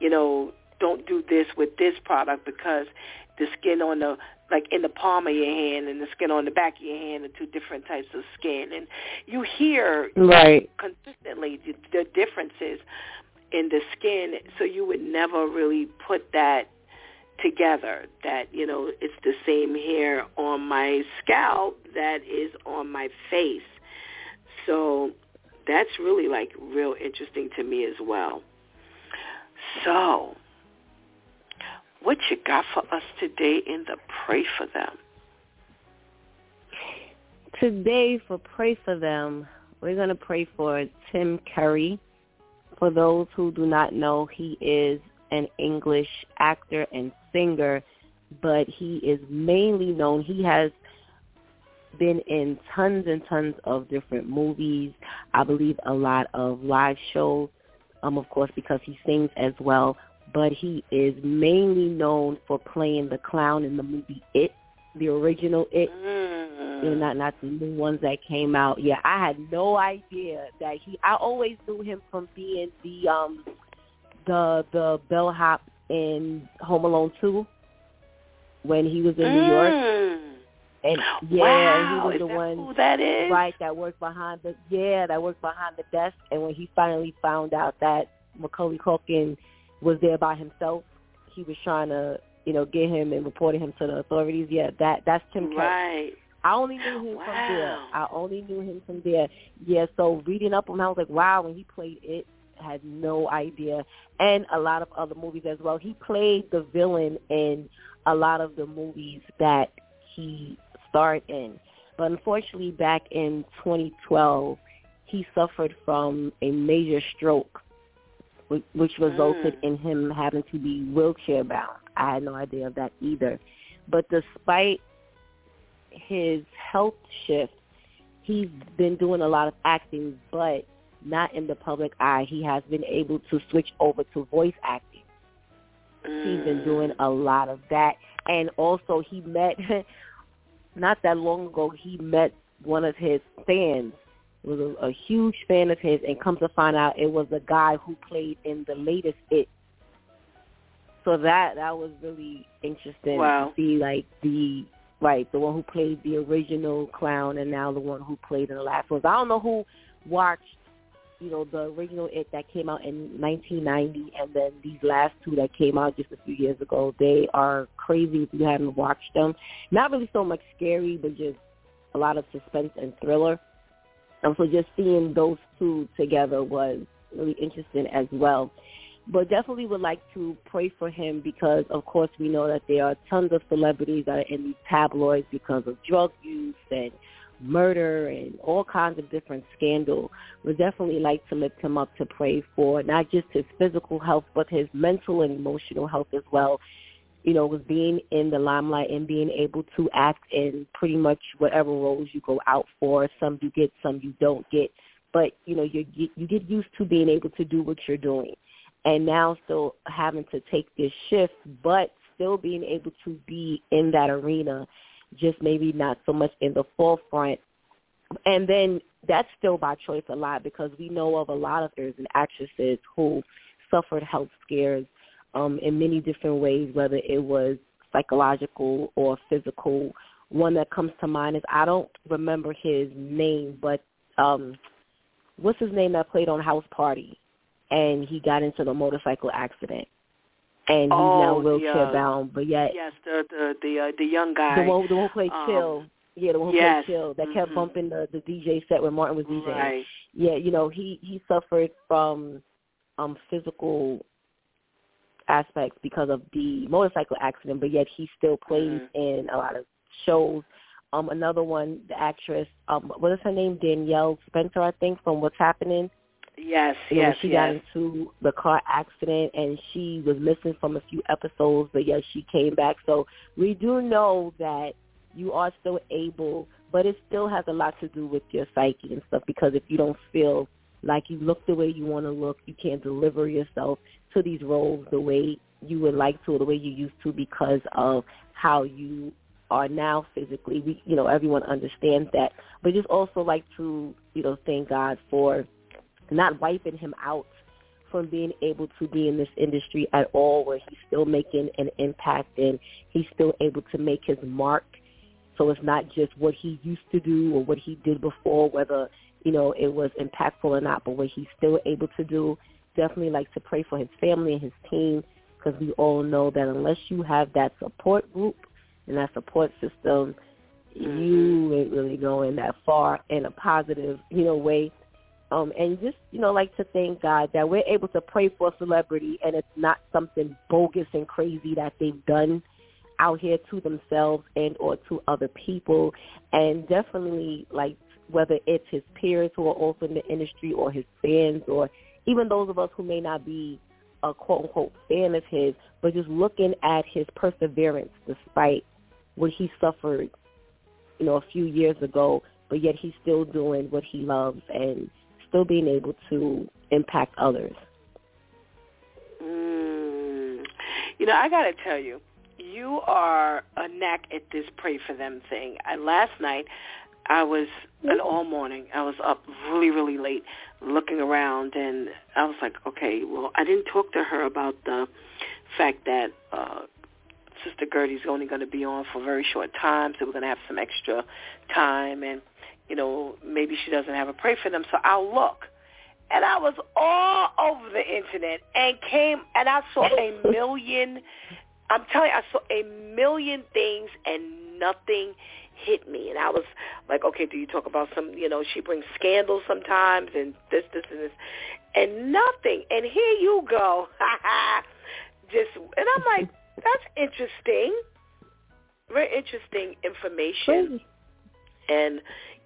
Speaker 2: you know don't do this with this product because the skin on the like in the palm of your hand and the skin on the back of your hand are two different types of skin. And you hear
Speaker 5: Right.
Speaker 2: consistently the, the differences in the skin. So you would never really put that together that you know it's the same hair on my scalp that is on my face. So that's really like real interesting to me as well. So what you got for us today in the pray for them?
Speaker 5: Today, for Pray for Them, we're going to pray for Tim Curry. For those who do not know, he is an English actor and singer, but he is mainly known. He has been in tons and tons of different movies. I believe a lot of live shows, um, of course, because he sings as well. But he is mainly known for playing the clown in the movie It, the original It you know, not not the new ones that came out. Yeah, I had no idea that he. I always knew him from being the um the the bellhop in Home Alone two when he was in New York.
Speaker 2: Mm.
Speaker 5: And yeah,
Speaker 2: wow.
Speaker 5: he was
Speaker 2: is
Speaker 5: the one
Speaker 2: who that is?
Speaker 5: right that worked behind the yeah that worked behind the desk. And when he finally found out that Macaulay Culkin was there by himself, he was trying to you know get him and reporting him to the authorities. Yeah, that that's Tim Curry.
Speaker 2: Right.
Speaker 5: I only knew him
Speaker 2: Wow.
Speaker 5: from there. I only knew him from there. Yeah, so reading up on him, I was like, wow, when he played it, had no idea. And a lot of other movies as well. He played the villain in a lot of the movies that he starred in. But unfortunately, back in 2012, he suffered from a major stroke, which, which resulted
Speaker 2: Mm.
Speaker 5: in him having to be wheelchair bound. I had no idea of that either. But despite his health shift, he's been doing a lot of acting, but not in the public eye. He has been able to switch over to voice acting. He's been mm. doing a lot of that. And also he met, not that long ago, he met one of his fans, was a, a huge fan of his, and come to find out it was the guy who played in the latest It. So that that was really interesting
Speaker 2: Wow.
Speaker 5: to see, like the right the one who played the original clown and now the one who played in the last ones. I don't know who watched, you know, the original It that came out in 1990, and then these last two that came out just a few years ago. They are crazy if you haven't watched them. Not really so much scary, but just a lot of suspense and thriller. And so just seeing those two together was really interesting as well. But definitely would like to pray for him because, of course, we know that there are tons of celebrities that are in these tabloids because of drug use and murder and all kinds of different scandal. Would definitely like to lift him up to pray for not just his physical health, but his mental and emotional health as well. You know, with being in the limelight and being able to act in pretty much whatever roles you go out for. Some you get, some you don't get. But you know, you you get used to being able to do what you're doing and now still having to take this shift, but still being able to be in that arena, just maybe not so much in the forefront. And then that's still by choice a lot because we know of a lot of actors and actresses who suffered health scares um, in many different ways, whether it was psychological or physical. One that comes to mind is I don't remember his name, but um, what's his name that played on House Party? and he got into the motorcycle accident. And he's
Speaker 2: oh,
Speaker 5: now wheelchair
Speaker 2: the,
Speaker 5: bound. But yet,
Speaker 2: yes, the the the uh, the young guy,
Speaker 5: the one the one who played
Speaker 2: um,
Speaker 5: Chill. Yeah, the one who
Speaker 2: yes.
Speaker 5: played Chill that
Speaker 2: mm-hmm.
Speaker 5: kept bumping the the DJ set when Martin was DJing.
Speaker 2: Right.
Speaker 5: Yeah, you know he he suffered from um physical aspects because of the motorcycle accident, but yet he still plays
Speaker 2: Mhm.
Speaker 5: in a lot of shows. Um, another one, the actress, um, what is her name? Danielle Spencer, I think, from What's Happening.
Speaker 2: Yes,
Speaker 5: You
Speaker 2: yes,
Speaker 5: when she
Speaker 2: yes.
Speaker 5: got into the car accident and she was missing from a few episodes, but yes, she came back. So we do know that you are still able, but it still has a lot to do with your psyche and stuff because if you don't feel like you look the way you want to look, you can't deliver yourself to these roles the way you would like to or the way you used to because of how you are now physically. We, you know, everyone understands that. But just also like to, you know, thank God for not wiping him out from being able to be in this industry at all where he's still making an impact and he's still able to make his mark. So it's not just what he used to do or what he did before, whether, you know, it was impactful or not, but what he's still able to do. Definitely like to pray for his family and his team because we all know that unless you have that support group and that support system, mm-hmm. you ain't really going that far in a positive, you know, way. Um, and just, you know, like to thank God that we're able to pray for a celebrity and it's not something bogus and crazy that they've done out here to themselves and or to other people. And definitely like whether it's his peers who are also in the industry or his fans or even those of us who may not be a quote unquote fan of his, but just looking at his perseverance despite what he suffered, you know, a few years ago, but yet he's still doing what he loves and still being able to impact others.
Speaker 2: Mm. You know, I got to tell you, you are a knack at this pray for them thing. I, last night, I was and all morning. I was up really, really late, looking around, and I was like, okay, well, I didn't talk to her about the fact that uh, Sister Gertie's only going to be on for a very short time, so we're going to have some extra time, and you know, maybe she doesn't have a pray for them, so I'll look. And I was all over the internet and came and I saw a million I'm telling you, I saw a million things and nothing hit me. And I was like, okay, do you talk about some, you know, she brings scandals sometimes and this, this, and this. And nothing. And here you go. Just, and I'm like, that's interesting. Very interesting information. And,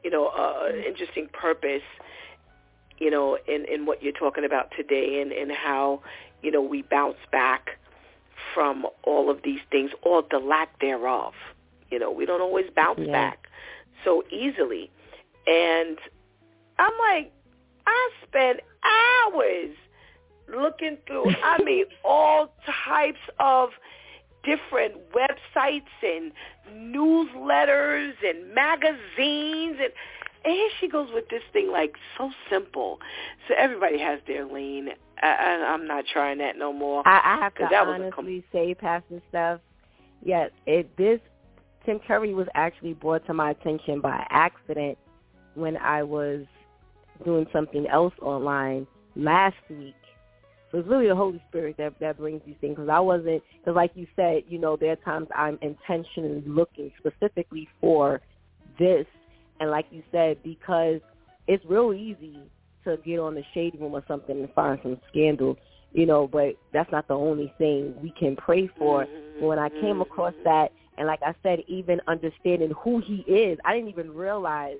Speaker 2: you know, uh, interesting purpose, you know, in, in what you're talking about today and, and how, you know, we bounce back from all of these things or the lack thereof. You know, we don't always bounce
Speaker 5: Yeah.
Speaker 2: back so easily. And I'm like, I spent hours looking through, I mean, all types of different websites and newsletters and magazines and and here she goes with this thing like so simple. So everybody has their lean. I, I, I'm not trying that no more.
Speaker 5: I, I have to
Speaker 2: that
Speaker 5: honestly
Speaker 2: com-
Speaker 5: say, Pastor Steph, yes, it this Tim Curry was actually brought to my attention by accident when I was doing something else online last week. So it's really the Holy Spirit that that brings these things. Because I wasn't, because like you said, you know, there are times I'm intentionally looking specifically for this, and like you said, because it's real easy to get on the shade room or something and find some scandal, you know. But that's not the only thing we can pray for.
Speaker 2: Mhm,
Speaker 5: when I came across that, and like I said, even understanding who he is, I didn't even realize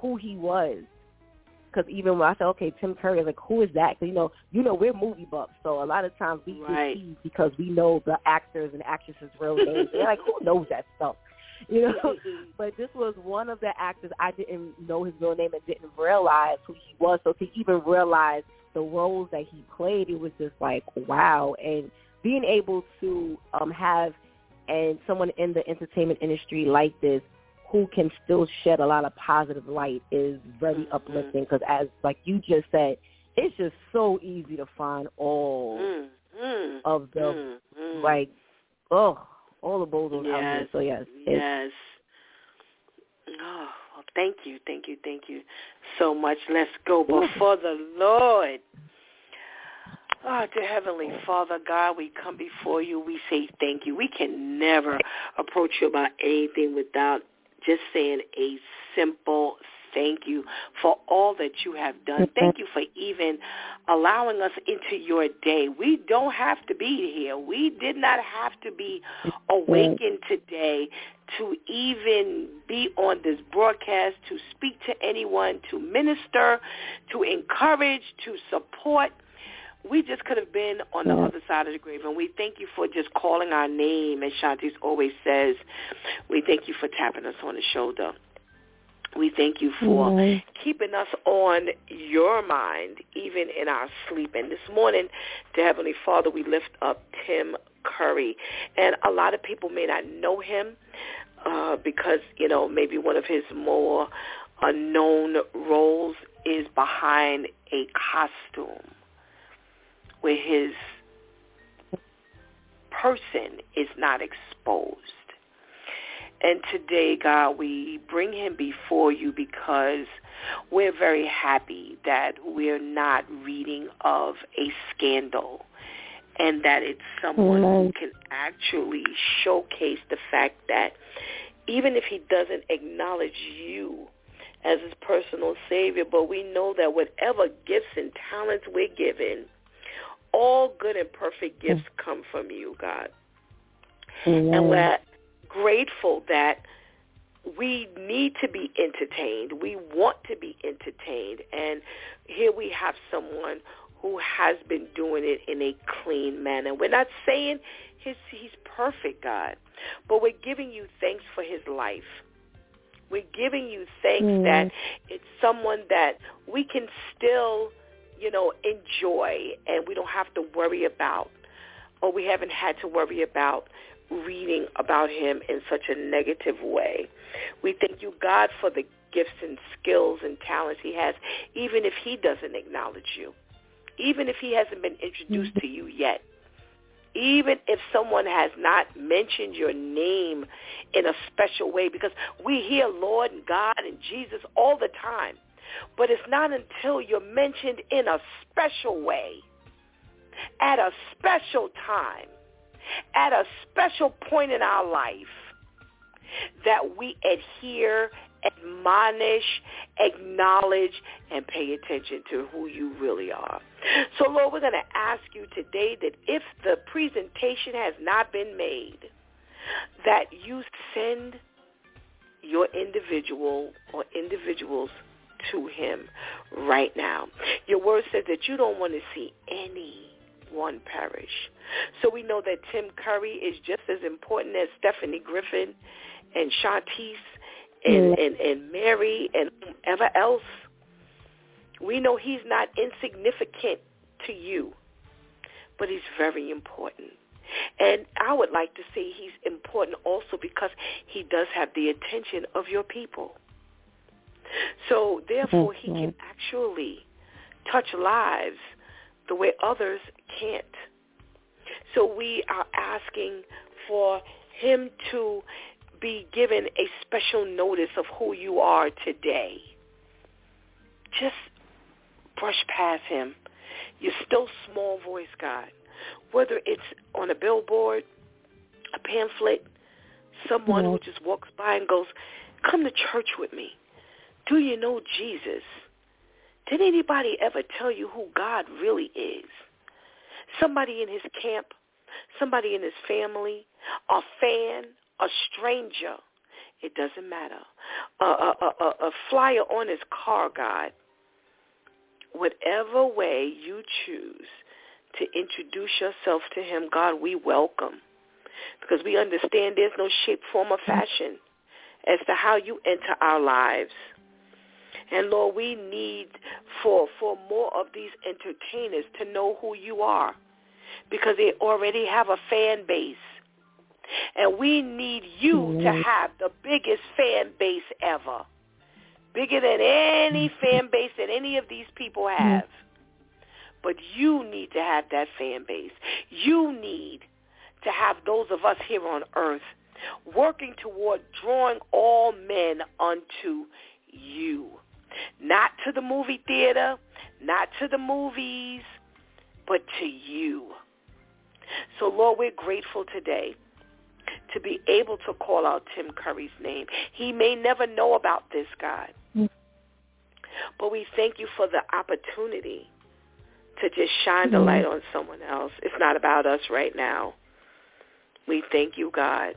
Speaker 5: who he was. Because even when I said, okay, Tim Curry, I was like, who is that? Because, you know, you know, we're movie buffs, so a lot of times we
Speaker 2: Right.
Speaker 5: get because we know the actors and actresses' real names. They're like, who knows that stuff? You know, but this was one of the actors I didn't know his real name and didn't realize who he was. So to even realize the roles that he played, it was just like wow. And being able to um have and someone in the entertainment industry like this who can still shed a lot of positive light is very
Speaker 2: Mhm.
Speaker 5: uplifting because as like you just said, it's just so easy to find all
Speaker 2: Mm, mm,
Speaker 5: of the
Speaker 2: mm, mm.
Speaker 5: like oh all the bozos out here.
Speaker 2: Yes,
Speaker 5: So yes,
Speaker 2: Yes. Oh, well, thank you, thank you, thank you so much. Let's go before the Lord. Oh, dear Heavenly Father, God, we come before you. We say thank you. We can never approach you about anything without just saying a simple thank you for all that you have done. Mm-hmm. Thank you for even allowing us into your day. We don't have to be here. We did not have to be awakened today to even be on this broadcast, to speak to anyone, to minister, to encourage, to support we just could have been on the other side of the grave. And we thank you for just calling our name, as Shantice always says. We thank you for tapping us on the shoulder. We thank you for mm-hmm. keeping us on your mind, even in our sleep. And this morning, to Heavenly Father, we lift up Tim Curry. And a lot of people may not know him uh, because, you know, maybe one of his more unknown roles is behind a costume where his person is not exposed. And today, God, we bring him before you because we're very happy that we're not reading of a scandal and that it's someone who can actually showcase the fact that even if he doesn't acknowledge you as his personal savior, but we know that whatever gifts and talents we're given – all good and perfect gifts come from you, God. Amen. And we're grateful that we need to be entertained. We want to be entertained. And here we have someone who has been doing it in a clean manner. We're not saying his, he's perfect, God, but we're giving you thanks for his life. We're giving you thanks mm. that it's someone that we can still you know, enjoy and we don't have to worry about or we haven't had to worry about reading about him in such a negative way. We thank you, God, for the gifts and skills and talents he has, even if he doesn't acknowledge you, even if he hasn't been introduced to you yet, even if someone has not mentioned your name in a special way, because we hear Lord and God and Jesus all the time. But it's not until you're mentioned in a special way, at a special time, at a special point in our life, that we adhere, admonish, acknowledge, and pay attention to who you really are. So, Lord, we're going to ask you today that if the presentation has not been made, that you send your individual or individuals to him right now. Your word says that you don't want to see anyone perish. So we know that Tim Curry is just as important as Stephanie Griffin and Shantice and, mm. and, and Mary and whoever else. We know he's not insignificant to you, but he's very important. And I would like to say he's important also because he does have the attention of your people. So therefore, he can actually touch lives the way others can't. So we are asking for him to be given a special notice of who you are today. Just brush past him. Your still small voice God. Whether it's on a billboard, a pamphlet, someone mm-hmm. who just walks by and goes, come to church with me. Do you know Jesus? Did anybody ever tell you who God really is? Somebody in his camp, somebody in his family, a fan, a stranger. It doesn't matter. A, a, a, a flyer on his car, God. Whatever way you choose to introduce yourself to him, God, we welcome. Because we understand there's no shape, form, or fashion as to how you enter our lives. And Lord, we need for for more of these entertainers to know who you are because they already have a fan base. And we need you mm-hmm. to have the biggest fan base ever. Bigger than any fan base that any of these people have. But you need to have that fan base. You need to have those of us here on earth working toward drawing all men unto you. Not to the movie theater, not to the movies, but to you. So, Lord, we're grateful today to be able to call out Tim Curry's name. He may never know about this, God. Mm. But we thank you for the opportunity to just shine the mm. light on someone else. It's not about us right now. We thank you, God,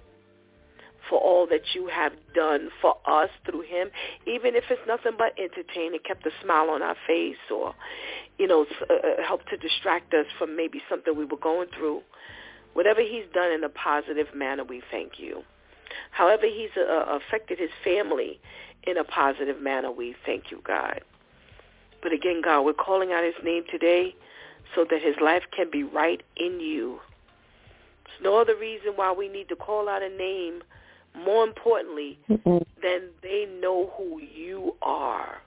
Speaker 2: for all that you have done for us through him, even if it's nothing but entertaining, kept a smile on our face or, you know, uh, uh, helped to distract us from maybe something we were going through. Whatever he's done in a positive manner, we thank you. However he's uh, affected his family in a positive manner, we thank you, God. But again, God, we're calling out his name today so that his life can be right in you. There's no other reason why we need to call out a name more importantly than they know who you are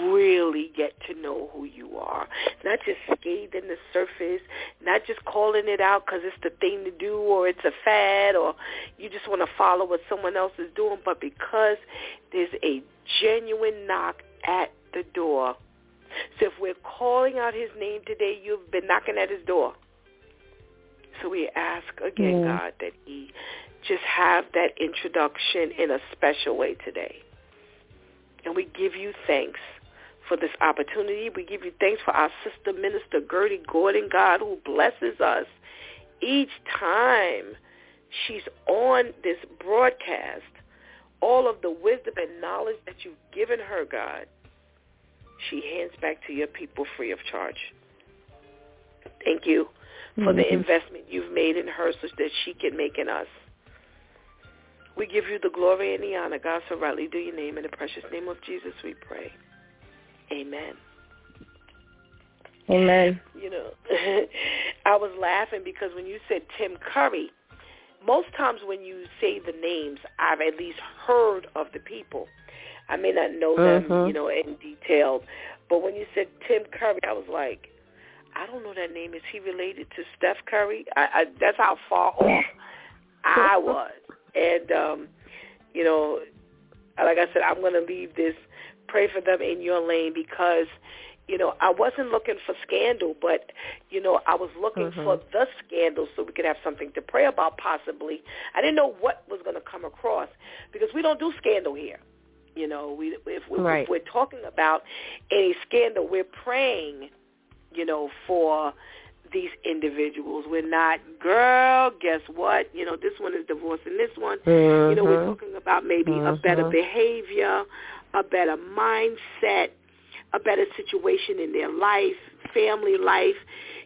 Speaker 2: really get to know who you are. Not just scathing the surface, not just calling it out because it's the thing to do or it's a fad or you just want to follow what someone else is doing, but because there's a genuine knock at the door. So if we're calling out his name today, you've been knocking at his door. So we ask again, mm. God, that he just have that introduction in a special way today. And we give you thanks for this opportunity. We give you thanks for our sister minister Gertie Gordon, God, who blesses us each time she's on this broadcast. All of the wisdom and knowledge that you've given her, God, she hands back to your people free of charge. Thank you for mm-hmm. the investment you've made in her so that she can make in us. We give you the glory and the honor, God, so rightly do your name. In the precious name of Jesus we pray. Amen.
Speaker 6: Amen.
Speaker 2: You know, I was laughing because when you said Tim Curry, most times when you say the names, I've at least heard of the people. I may not know them, mm-hmm. you know, in detail, but when you said Tim Curry, I was like, I don't know that name. Is he related to Steph Curry? I, I that's how far off I was. And um, you know, like I said, I'm going to leave this pray for them in your lane because you know, I wasn't looking for scandal, but you know, I was looking mm-hmm. for the scandal so we could have something to pray about possibly. I didn't know what was going to come across because we don't do scandal here. You know, we if, we, right. if we're talking about any scandal, we're praying, you know, for these individuals. We're not, girl, guess what? You know, this one is divorcing this one. Mm-hmm. You know, we're mm-hmm. talking about maybe mm-hmm. a better behavior, a better mindset, a better situation in their life, family life.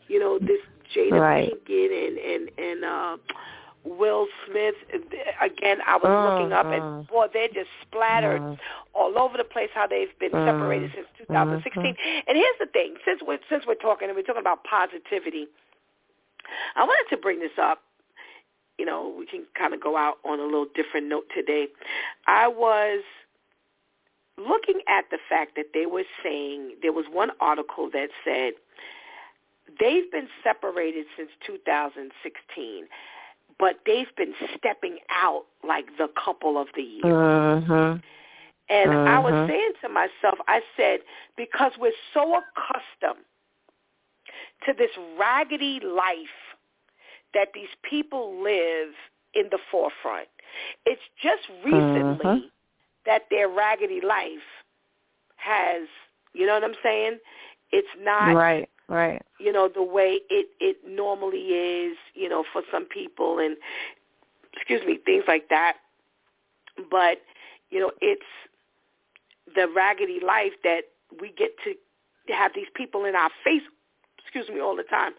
Speaker 2: You know, this Jada right. Pinkett and and and uh, Will Smith. Again, I was uh, looking up, and uh-huh. boy, they're just splattered uh, all over the place. How they've been uh, separated since 2016. Uh-huh. And here's the thing: since we're since we're talking and we're talking about positivity, I wanted to bring this up. You know, we can kind of go out on a little different note today. I was looking at the fact that they were saying there was one article that said they've been separated since 2016 but they've been stepping out like the couple of the year.
Speaker 6: Uh-huh.
Speaker 2: And
Speaker 6: uh-huh.
Speaker 2: I was mm-hmm. saying to myself, I said, because we're so accustomed to this raggedy life that these people live in the forefront. It's just recently uh-huh that their raggedy life has, you know what I'm saying? It's not
Speaker 6: right, right.
Speaker 2: You know the way it it normally is, you know, for some people and excuse me, things like that. But you know, it's the raggedy life that we get to have these people in our face excuse me all the time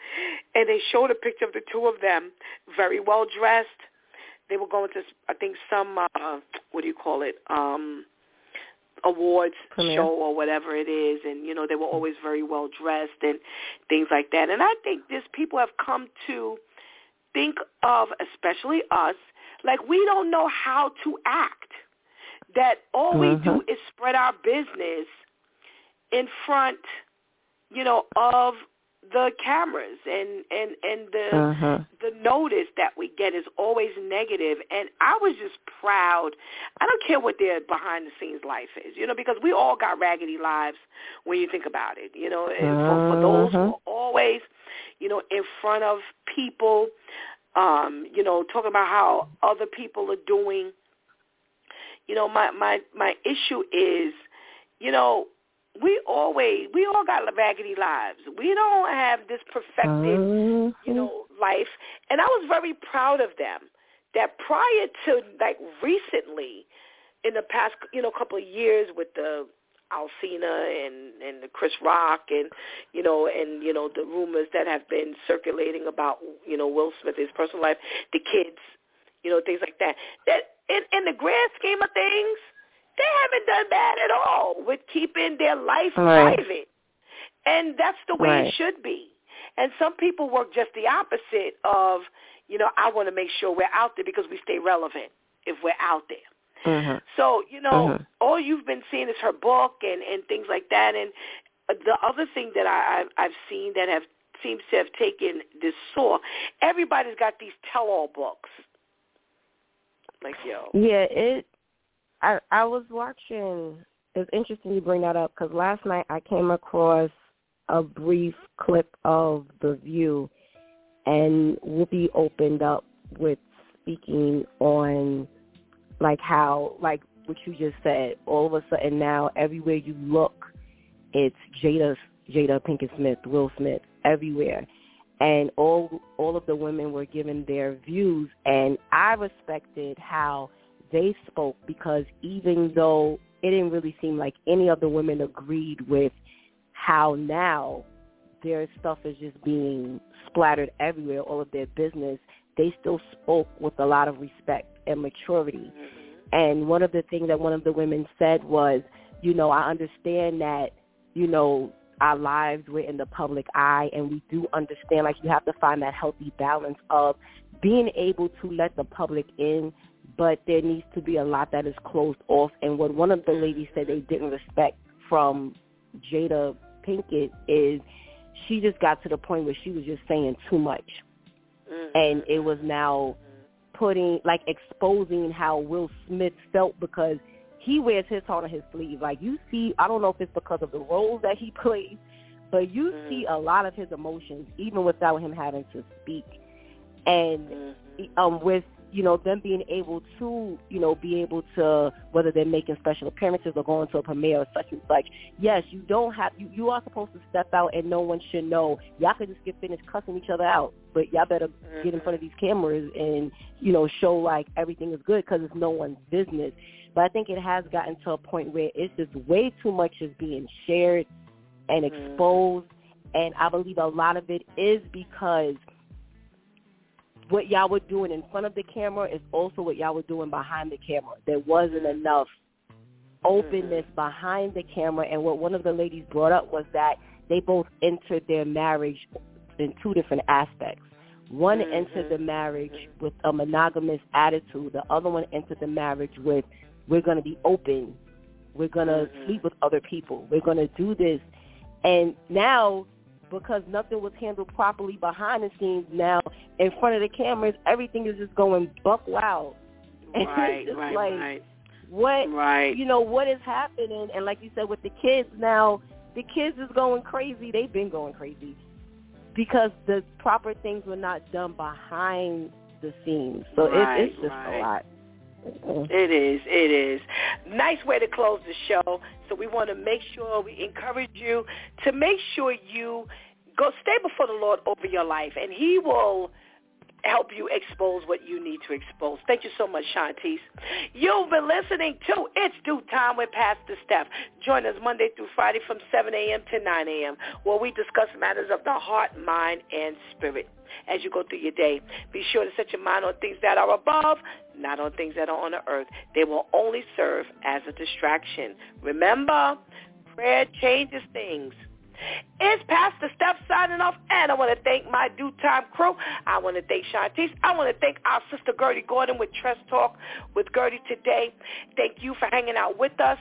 Speaker 2: and they showed a picture of the two of them very well dressed they were going to I think some uh what do you call it um awards
Speaker 6: Premiere.
Speaker 2: show or whatever it is and you know they were always very well dressed and things like that and I think this people have come to think of especially us like we don't know how to act that all we do
Speaker 6: mm-hmm.
Speaker 2: is spread our business in front you know of the cameras and and and the
Speaker 6: uh-huh.
Speaker 2: the notice that we get is always negative and I was just proud. I don't care what their behind the scenes life is, you know, because we all got raggedy lives when you think about it, you know, and for, for those who
Speaker 6: Uh-huh.
Speaker 2: are always in front of people, um, you know, talking about how other people are doing. You know, my my my issue is, you know, we always we all got raggedy lives. We don't have this perfected, you know, mm-hmm. life. And I was very proud of them that prior to like recently, in the past, you know, couple of years with the Alsina and and the Chris Rock and you know and you know the rumors that have been circulating about you know Will Smith his personal life, the kids, you know things like that. That in in the grand scheme of things, they haven't done bad at all with keeping their life
Speaker 5: Right.
Speaker 2: private, and that's the way
Speaker 5: Right.
Speaker 2: it should be. And some people work just the opposite of you know I want to make sure we're out there because we stay relevant if we're out there.
Speaker 5: Mhm.
Speaker 2: So you know,
Speaker 5: Mhm.
Speaker 2: all you've been seeing is her book and and things like that. And the other thing that I I've, I've seen that have seems to have taken this soar. Everybody's got these tell-all books. Like yo,
Speaker 5: Yeah, it. I I was watching. It's interesting you bring that up because last night I came across a brief clip of The View, and Whoopi opened up with speaking on like how like what you just said. All of a sudden now, everywhere you look, it's Jada Jada Pinkett Smith, Will Smith, everywhere and all all of the women were given their views and I respected how they spoke because even though it didn't really seem like any of the women agreed with how now their stuff is just being splattered everywhere, all of their business, they still spoke with a lot of respect and maturity. Mm-hmm. And one of the things that one of the women said was, you know, I understand that, you know, our lives were in the public eye and we do understand like you have to find that healthy balance of being able to let the public in but there needs to be a lot that is closed off. And what one of the ladies said they didn't respect from Jada Pinkett is she just got to the point where she was just saying too much. Mm-hmm. And it was now putting like exposing how Will Smith felt because he wears his heart on his sleeve. Like you see, I don't know if it's because of the roles that he plays, but you mm-hmm. see a lot of his emotions even without him having to speak. And mm-hmm. um with you know them being able to you know be able to whether they're making special appearances or going to a premiere or such and such yes you don't have you you are supposed to step out and no one should know. Y'all could just get finished cussing each other out but y'all better get in mm-hmm. front of these cameras and you know show like everything is good because it's no one's business. But i think it has gotten to a point where it's just way too much is being shared and mm-hmm. exposed. And i believe a lot of it is because what y'all were doing in front of the camera is also what y'all were doing behind the camera. There wasn't enough openness mm-hmm. behind the camera. And what one of the ladies brought up was that they both entered their marriage in two different aspects. One mm-hmm. entered the marriage with a monogamous attitude. The other one entered the marriage with, we're going to be open. We're going to mm-hmm. sleep with other people. We're going to do this. And now because nothing was handled properly behind the scenes now in front of the cameras everything is just going buck wild and
Speaker 2: Right,
Speaker 5: it's just
Speaker 2: right,
Speaker 5: like
Speaker 2: right.
Speaker 5: what
Speaker 2: Right.
Speaker 5: you know what is happening and like you said with the kids now the kids is going crazy they've been going crazy because the proper things were not done behind the scenes so
Speaker 2: Right,
Speaker 5: it, it's just
Speaker 2: right.
Speaker 5: a lot
Speaker 2: It is. It is. Nice way to close the show. So we want to make sure we encourage you to make sure you go stay before the Lord over your life, and He will help you expose what you need to expose. Thank you so much, Shantice. You've been listening to It's DEW Time with Pastor Steph. Join us Monday through Friday from 7 a.m. to 9 a.m. where we discuss matters of the heart, mind, and spirit. As you go through your day, be sure to set your mind on things that are above, not on things that are on the earth. They will only serve as a distraction. Remember, prayer changes things. It's Pastor Steph signing off, and I want to thank my DEW time crew. I want to thank Shantice. I want to thank our sister Gertie Gordon with Trust Talk with Gertie today. Thank you for hanging out with us,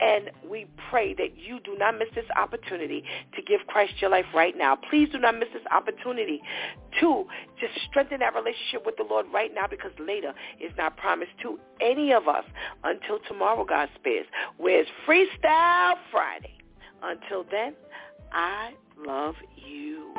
Speaker 2: and we pray that you do not miss this opportunity to give Christ your life right now. Please do not miss this opportunity to just strengthen that relationship with the Lord right now because later is not promised to any of us until tomorrow, God spares, where's Freestyle Friday. Until then, I love you.